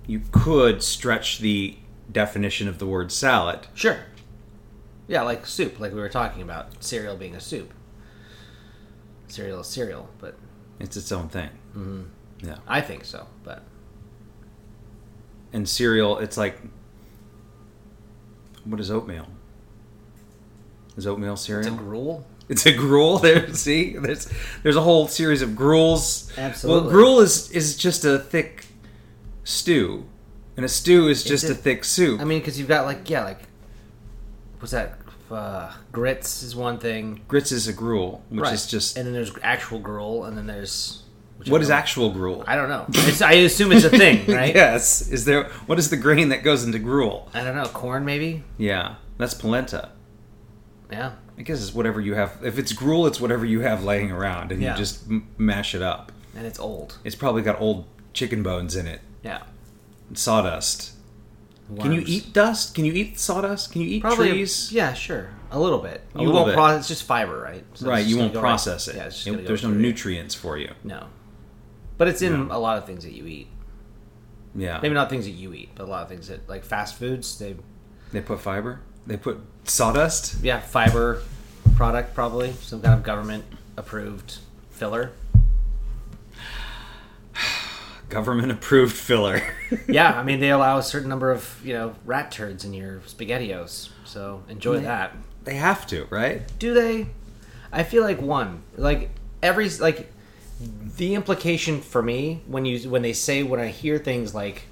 You could stretch the definition of the word salad. Sure. Yeah, like soup, like we were talking about cereal being a soup. Cereal is cereal, but It's its own thing. Mm-hmm. Yeah. I think so. But And cereal, it's like what is oatmeal? Is oatmeal cereal? it's a gruel. It's a gruel. There, see, there's there's a whole series of gruels. Absolutely. Well, gruel is is just a thick stew, and a stew is just a- a, thick soup. I mean, because you've got like yeah, like what's that? Uh, grits is one thing, grits is a gruel, which is just and then there's actual gruel, and then there's what I actual gruel? I don't know. It's, I assume it's a thing, right? yes. Is there what is the grain that goes into gruel? I don't know. Corn, maybe. Yeah, that's polenta. Yeah. I guess it's whatever you have. If it's gruel, it's whatever you have laying around, and Yeah. you just m- mash it up. And it's old. It's probably got old chicken bones in it, Yeah. sawdust. Can you Worms. eat dust? Can you eat sawdust? Can you eat Probably. trees? Yeah, sure. A little bit. A you little won't bit. process. It's just fiber, right? So it's right, just you gonna won't go right- process it. Yeah, it's just It- gonna go there's no through nutrients for you. No. But it's in No. a lot of things that you eat. Yeah, Maybe not things that you eat, but a lot of things that like fast foods. They they put fiber. They put sawdust. yeah, fiber product probably some kind of government approved filler. Government approved filler. yeah, I mean they allow a certain number of you know rat turds in your spaghettios, so enjoy that. they have to, right? Do they? I feel like one, like every like the implication for me when you when they say when I hear things like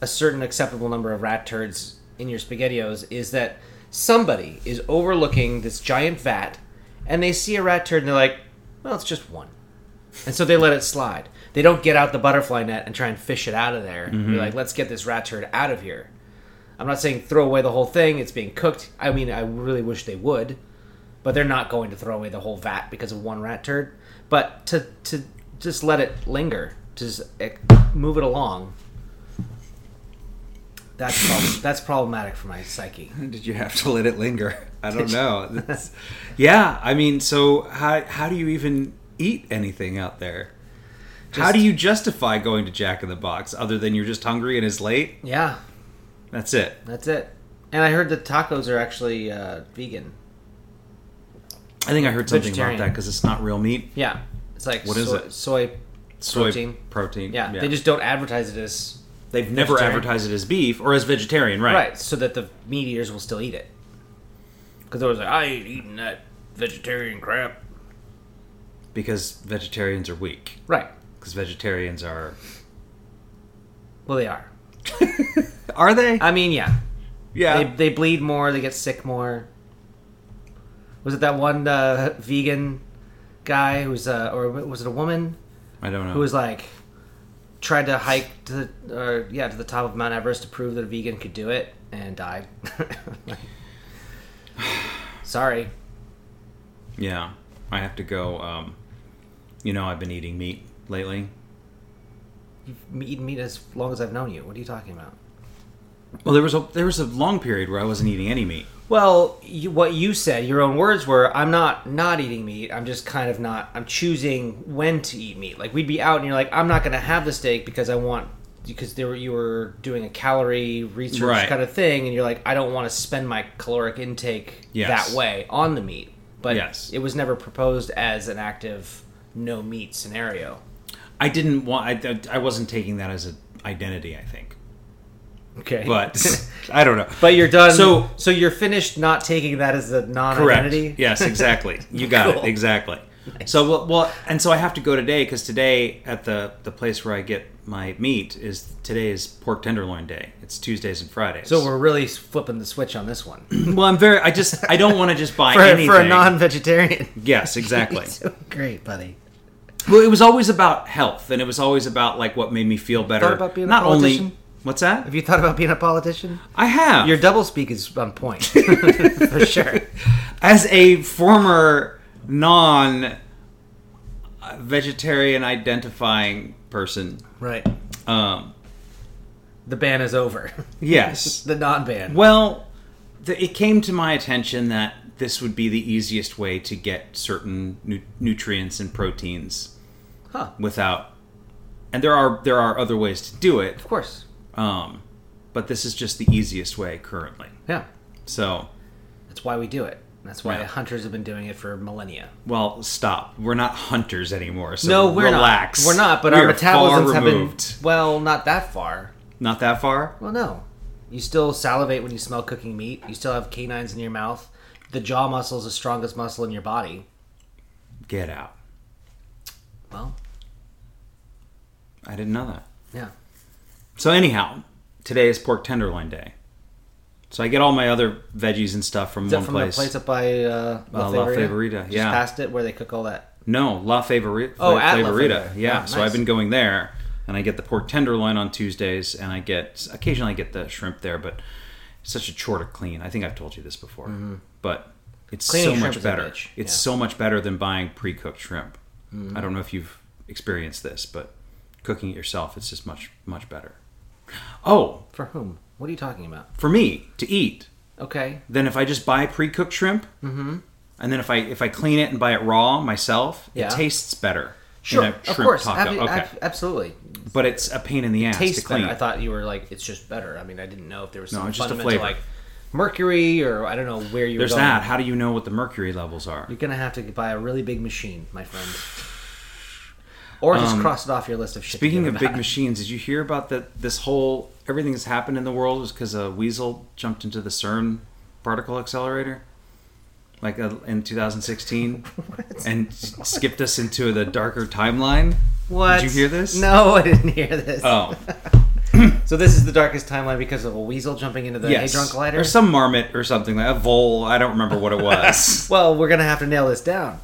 a certain acceptable number of rat turds in your spaghettios is that somebody is overlooking this giant vat and they see a rat turd and they're like, well, it's just one. And so they let it slide. They don't get out the butterfly net and try and fish it out of there. Be mm-hmm. like, let's get this rat turd out of here. I'm not saying throw away the whole thing. It's being cooked. I mean, I really wish they would, but they're not going to throw away the whole vat because of one rat turd. But to to just let it linger, to just eh, move it along. That's prob- that's problematic for my psyche. Did you have to let it linger? I don't know. Yeah, I mean, so how how do you even eat anything out there? how do you justify going to Jack in the Box other than you're just hungry and it's late? Yeah, That's it. that's it. And I heard that tacos are actually uh, vegan. I think I heard something about Vegetarian. that because it's not real meat. Yeah, it's like What is soy, it? soy Soy protein. protein. Yeah, they just don't advertise it as they've never vegetarian. advertised it as beef or as vegetarian, right? right, so that the meat eaters will still eat it. Because they was like, I ain't eating that vegetarian crap. Because vegetarians are weak. Right. Because vegetarians are. Well, they are. Are they? I mean, yeah. yeah. They, they bleed more. They get sick more. Was it that one uh, vegan guy who was, uh, or was it a woman I don't know. who was like, tried to hike to the, or yeah, to the top of Mount Everest to prove that a vegan could do it and died. Sorry. Yeah, I have to go. Um, you know, I've been eating meat lately. You've eaten meat as long as I've known you. What are you talking about? Well, there was a there was a long period where I wasn't eating any meat. Well, you, what you said, your own words were, "I'm not not eating meat. I'm just kind of not. I'm choosing when to eat meat." Like we'd be out, and you're like, "I'm not going to have the steak because I want." Because there were, you were doing a calorie research Right. kind of thing, and you're like, I don't want to spend my caloric intake Yes. that way on the meat. But Yes. it was never proposed as an active no meat scenario. I didn't want. I, I wasn't taking that as an identity. I think, Okay, but I don't know. but you're done. So- so you're finished not taking that as a non-identity. Yes, exactly. You got Cool. it exactly. So well, well, and so I have to go today because today at the the place where I get my meat is today is pork tenderloin day. It's Tuesdays and Fridays. So we're really flipping the switch on this one. well, I'm very. I just I don't want to just buy for, anything for a non-vegetarian. Yes, exactly. So great, buddy. well, it was always about health, and it was always about like what made me feel better. About being Not only what's that? Have you thought about being a politician? I have. Your double speak is on point, for sure. as a former non vegetarian identifying person. Right. Um, The ban is over. yes. the non-ban. Well, the, it came to my attention that this would be the easiest way to get certain nu- nutrients and proteins Huh. without, and there are there are other ways to do it, Of course. Um, but this is just the easiest way currently. Yeah. So, That's why we do it. That's why Yeah. hunters have been doing it for millennia. well, stop. We're not hunters anymore. So no, we're relax. not. We're not. But We our metabolisms have been well, not that far. Not that far. Well, no. You still salivate when you smell cooking meat. You still have canines in your mouth. The jaw muscle is the strongest muscle in your body. Get out. Well, I didn't know that. yeah. So anyhow, today is pork tenderloin day. So I get all my other veggies and stuff from one from place. the place up by uh, La, Uh, La Favorita? Favorita, Just yeah. past it where they cook all that. No, La Favorita. Oh, at La Favorita. Favorita. Yeah. Ah, So nice. I've been going there, and I get the pork tenderloin on Tuesdays, and I get occasionally I get the shrimp there, but it's such a chore to clean. I think I've told you this before, but it's Mm-hmm. Cleaning so much better. It's yeah. Mm-hmm. so much better than buying pre-cooked shrimp. I don't know if you've experienced this, but cooking it yourself, it's just much much better. Oh, For whom? What are you talking about? for me to eat Okay. Then if I just buy pre-cooked shrimp. Mm-hmm. And then if I if I clean it and buy it raw myself, Yeah. it tastes better. Sure. than a Of shrimp course. taco. Ab- okay, ab- absolutely. but it's a pain in the ass Tastes to clean. better. I thought you were like, it's just better. I mean, I didn't know if there was No, some it's just a fundamental flavor. like mercury or I don't know where you were There's going. that. How do you know what the mercury levels are? You're gonna have to buy a really big machine, my friend. Or just cross it off your list of shit. Um, Speaking of big machines, did you hear about that? This whole everything that's happened in the world was because a weasel jumped into the CERN particle accelerator, like uh, in 2016, and skipped us into the darker timeline. what? Did you hear this? No, I didn't hear this. Oh, So this is the darkest timeline because of a weasel jumping into the yes, hadron collider. or some marmot or something like a vole. I don't remember what it was. Well, we're gonna have to nail this down.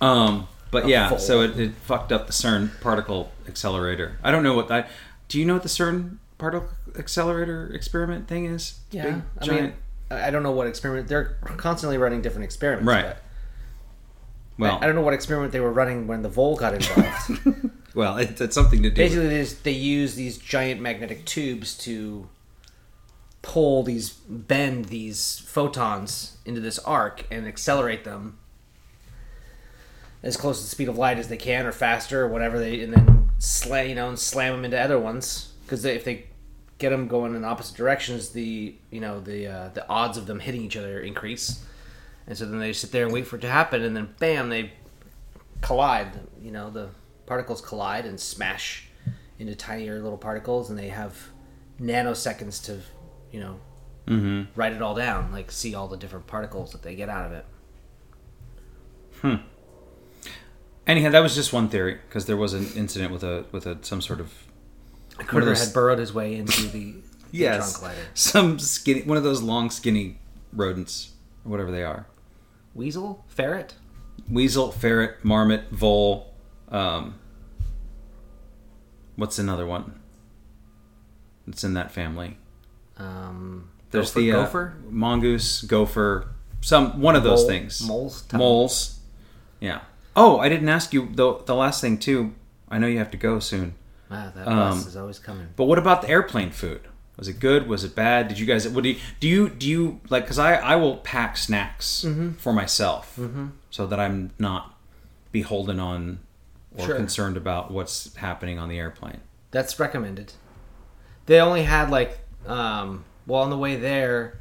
Um, but A yeah, so it, it fucked up the CERN particle accelerator. I don't know what that. Do you know what the CERN particle accelerator experiment thing is? Yeah, Big, I giant. mean, I don't know what experiment they're constantly running different experiments. Right. well, I, I don't know what experiment they were running when the vole got involved. well, it, it's something to do. Basically, they, just, they use these giant magnetic tubes to pull these, bend these photons into this arc and accelerate them as close to the speed of light as they can, or faster, or whatever they, and then slam, you know, and slam them into other ones. Because if they get them going in opposite directions, the you know the uh, the odds of them hitting each other increase. And so then they sit there and wait for it to happen, and then bam, they collide. You know, the particles collide and smash into tinier little particles, and they have nanoseconds to, you know, Mm-hmm. write it all down, like see all the different particles that they get out of it. Anyhow, that was just one theory because there was an incident with a with a some sort of A critter had burrowed his way into the yes, hadron collider. some skinny one of those long skinny rodents or whatever they are. Weasel, ferret, Weasel, ferret, marmot, vole. Um, what's another one? It's in that family. um, There's gopher, the uh, gopher, mongoose, gopher, some one of those Mole- things. moles, moles. Yeah. Oh, I didn't ask you the the last thing too. I know you have to go soon. Wow, that Um, bus is always coming. But what about the airplane food? Was it good? Was it bad? Did you guys? What do you do? You do you like? Because I I will pack snacks Mm-hmm. for myself so that I'm not beholden on or Sure. concerned about what's happening on the airplane. That's recommended. They only had like, um, well, on the way there,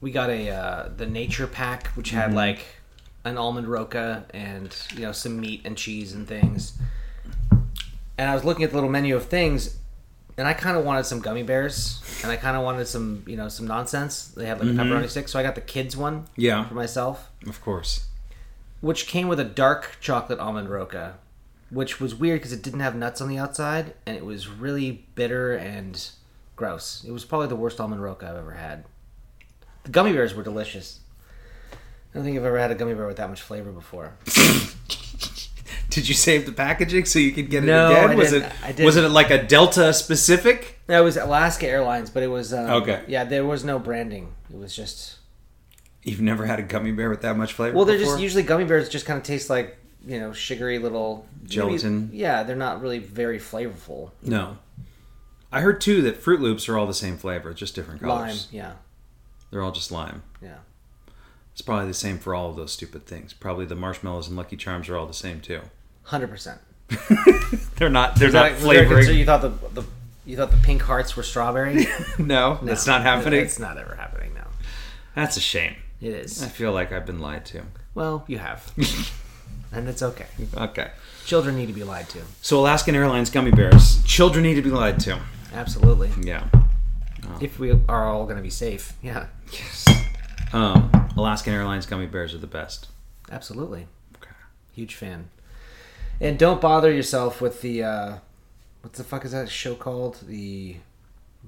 we got a uh, the nature pack, which had Mm-hmm. like an almond roca and you know some meat and cheese and things. And I was looking at the little menu of things, and I kind of wanted some gummy bears, and I kind of wanted some you know some nonsense. They had like a pepperoni stick, so I got the kids one Mm-hmm. Yeah, for myself, of course. which came with a dark chocolate almond roca, which was weird because it didn't have nuts on the outside, and it was really bitter and gross. It was probably the worst almond roca I've ever had. The gummy bears were delicious. I don't think I've ever had a gummy bear with that much flavor before. Did you save the packaging so you could get it No, again? I was didn't. it I didn't. was it like a Delta specific? That was Alaska Airlines, but it was um, Okay. Yeah, there was no branding. It was just You've never had a gummy bear with that much flavor? well, they're before? just usually gummy bears just kind of taste like you know sugary little Gelatin. maybe- yeah, they're not really very flavorful. no. I heard too that Froot Loops are all the same flavor, just different Lime, colors. yeah, They're all just lime. yeah. It's probably the same for all of those stupid things. Probably the marshmallows and Lucky Charms are all the same too. Hundred percent. They're not. They're not there flavoring. You thought the, the you thought the pink hearts were strawberry? no, that's not happening. It's not ever happening now. That's a shame. It is. I feel like I've been lied to. Well, you have, and it's okay. Okay. Children need to be lied to. So Alaskan Airlines gummy bears. Children need to be lied to. Absolutely. Yeah. If we are all going to be safe, yeah, Um, Alaskan Airlines gummy bears are the best. absolutely. Okay. Huge fan. And don't bother yourself with the uh, what the fuck is that show called? The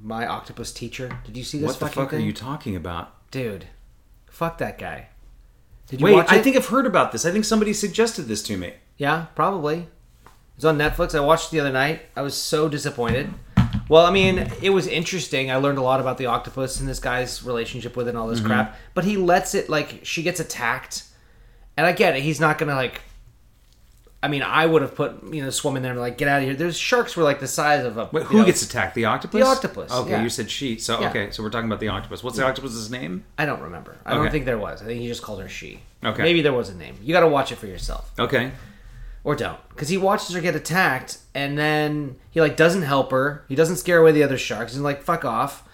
My Octopus Teacher. Did you see this What the fuck thing? are you talking about? dude? Fuck that guy. Did you Wait, watch I think I've heard about this. I think somebody suggested this to me. Yeah, probably. It's on Netflix. I watched it the other night. I was so disappointed. Well, I mean, it was interesting. I learned a lot about the octopus and this guy's relationship with it and all this mm-hmm. crap. But he lets it like she gets attacked, and I get it. He's not gonna like. I mean, I would have put you know swum in there and like get out of here. There's sharks were like the size of a. Wait, who know- gets attacked? The octopus? The octopus, Okay, yeah. you said she. So Yeah. okay, so we're talking about the octopus. What's the octopus's name? I don't remember. I don't think there was. I think he just called her she. Okay. Maybe there was a name. You got to watch it for yourself. Okay. Or don't. Because he watches her get attacked and then he like doesn't help her. He doesn't scare away the other sharks. He's like fuck off.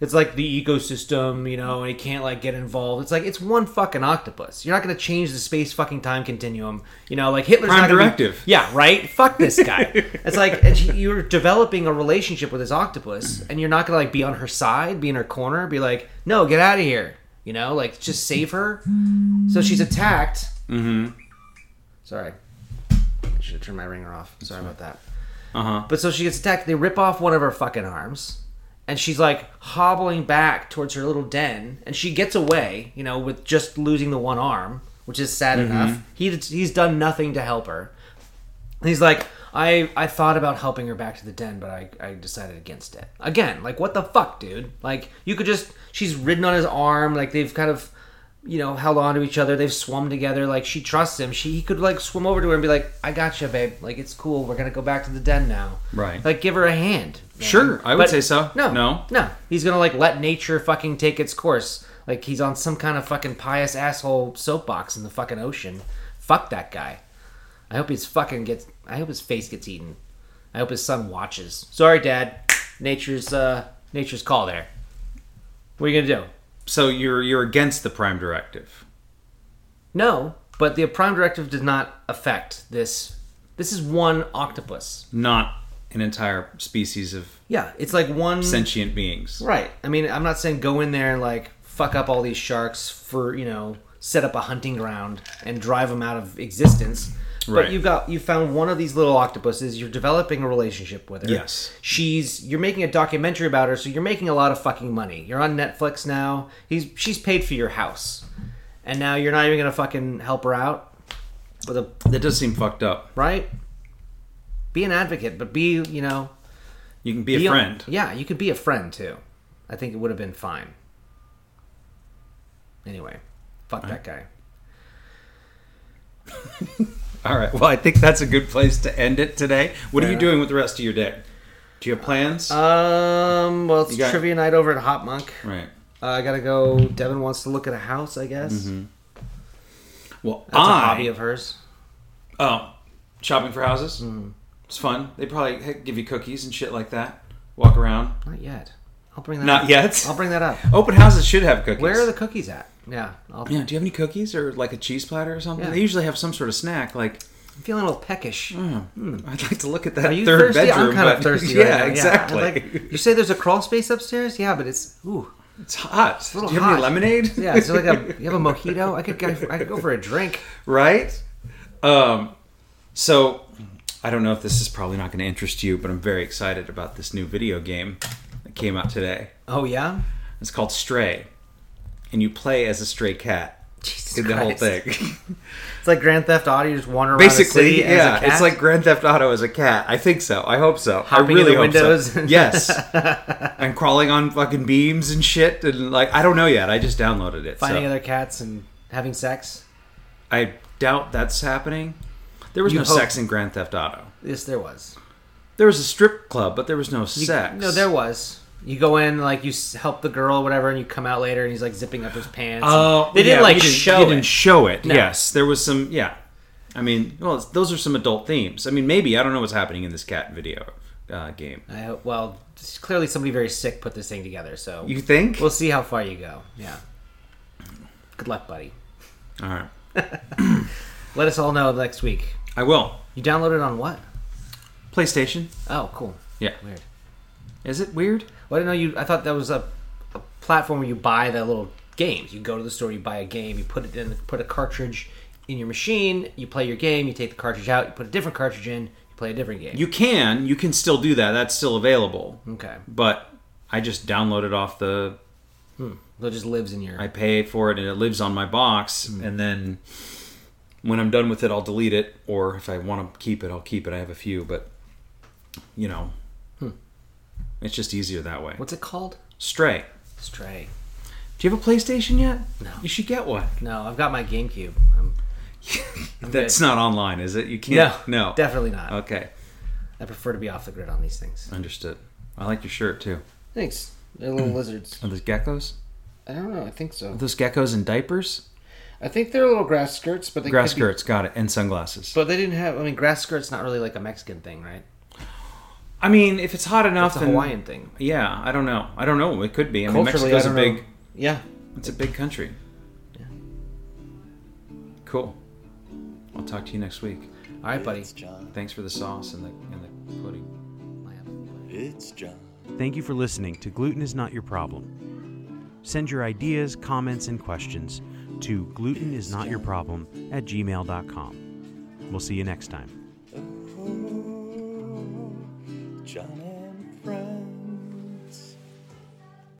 It's like the ecosystem you know and he can't like get involved. It's like it's one fucking octopus. You're not going to change the space fucking time continuum. You know like hitler's Prime not gonna be- directive. yeah right? Fuck this guy. It's like and she- you're developing a relationship with this octopus and you're not going to like be on her side be in her corner be like no get out of here. You know like just save her. So she's attacked. Mm-hmm. Sorry. Should have turned my ringer off. Sorry about that. Uh huh. But so she gets attacked. They rip off one of her fucking arms. And she's like hobbling back towards her little den. And she gets away, you know, with just losing the one arm, which is sad enough. He, he's done nothing to help her. And he's like, I, I thought about helping her back to the den, but I, I decided against it. Again, like, what the fuck, dude? Like, you could just. She's ridden on his arm. Like, they've kind of you know, held on to each other. They've swum together. Like she trusts him. She he could like swim over to her and be like, "I got you, babe. Like it's cool. We're gonna go back to the den now." Right. Like give her a hand. man. Sure, I would say so. No, No? no. He's gonna like let nature fucking take its course. Like he's on some kind of fucking pious asshole soapbox in the fucking ocean. Fuck that guy. I hope his fucking gets. I hope his face gets eaten. I hope his son watches. Sorry, Dad. Nature's uh nature's call there. What are you gonna do? So you're you're against the Prime Directive. No, but the prime directive does not affect this. This is one octopus. not an entire species of Yeah, it's like one. sentient beings. Right. I mean, I'm not saying go in there and like fuck up all these sharks for you know set up a hunting ground and drive them out of existence. Right. But you've got you found one of these little octopuses. You're developing a relationship with her. Yes. She's you're making a documentary about her, so you're making a lot of fucking money. You're on Netflix now. He's she's paid for your house, and now you're not even gonna fucking help her out with a That does seem fucked up. right? Be an advocate, but be you know You can be a be friend. yeah, you could be a friend too. I think it would have been fine. Anyway, fuck that guy. All right. Well, I think that's a good place to end it today. What are you Fair doing with the rest of your day? Do you have plans? Um, well, it's You got- trivia night over at Hot Monk. right. Uh, I gotta go. Devin wants to look at a house, I guess. Well, That's a I hobby of hers. oh shopping for houses. Hmm. It's fun. They probably heck, give you cookies and shit like that. Walk around. Not yet. I'll bring that. Not up. yet. I'll bring that up. Open houses should have cookies. Where are the cookies at? Yeah, I'll, Yeah. Do you have any cookies or like a cheese platter or something? Yeah. They usually have some sort of snack. Like, I'm feeling a little peckish. I'd like to look at that Are you third thirsty? bedroom. I'm kind of but- thirsty. yeah, right exactly. Like- you say there's a crawl space upstairs? Yeah, but it's ooh. it's hot. little Do you have any lemonade? Yeah, it's like a you have a mojito. I could go, I could go for a drink. right? Um, so I don't know if this is probably not going to interest you, but I'm very excited about this new video game that came out today. Oh yeah. It's called Stray, and you play as a stray cat Jesus in the whole thing. It's like Grand Theft Auto. You just wander around Basically, the city as yeah, a cat. it's like Grand Theft Auto as a cat. I think so. I hope so. Hopping I really in the hope so. windows. yes, and crawling on fucking beams and shit, and like I don't know yet. I just downloaded it. finding so. other cats and having sex. I doubt that's happening. There was You no hope- sex in Grand Theft Auto. Yes, there was. There was a strip club, but there was no You- sex. No, there was. You go in, like you help the girl, or whatever, and you come out later, and he's like zipping up his pants. Oh, they didn't yeah, like you show it. didn't show it. No. Yes, there was some. Yeah, I mean, well, it's- those are some adult themes. I mean, maybe I don't know what's happening in this cat video uh, game. I well, clearly somebody very sick put this thing together, so You think? we'll see how far you go. Yeah. Good luck, buddy. All right, Let us all know next week. I will. You downloaded on what? PlayStation. Oh, cool. Yeah. Weird. Is it weird? Well, I know you. I thought that was a, a platform where you buy the little games. You go to the store, you buy a game, you put it in, put a cartridge in your machine, you play your game, you take the cartridge out, you put a different cartridge in, you play a different game. You can. You can still do that. That's still available. okay? But I just downloaded off the. It just lives in your. I pay for it and it lives on my box, Hmm. and then when I'm done with it, I'll delete it. Or if I want to keep it, I'll keep it. I have a few, but you know, it's just easier that way. What's it called? Stray. Stray. Do you have a PlayStation yet? No. You should get one. No, I've got my GameCube. I'm, That's not online, is it? You can't. no, No. definitely not. Okay. I prefer to be off the grid on these things. Understood. I like your shirt too. Thanks. They're little lizards. Are those geckos? I don't know. I think so. Are those geckos in diapers? I think they're little grass skirts, but they Grass could be- skirts, got it, and sunglasses. But they didn't have. I mean, grass skirts not really like a Mexican thing, right? I mean, if it's hot enough, It's a and- Hawaiian thing. Yeah, I don't know. I don't know. It could be. I mean, Culturally, Mexico's I a don't big. know. Yeah. It's a big country. Cool. I'll talk to you next week. All right, buddy. It's John. Thanks for the sauce and the and the pudding. It's John. Thank you for listening to Gluten is Not Your Problem. Send your ideas, comments, and questions to glutenisnotyourproblem at gmail.com. We'll see you next time. John.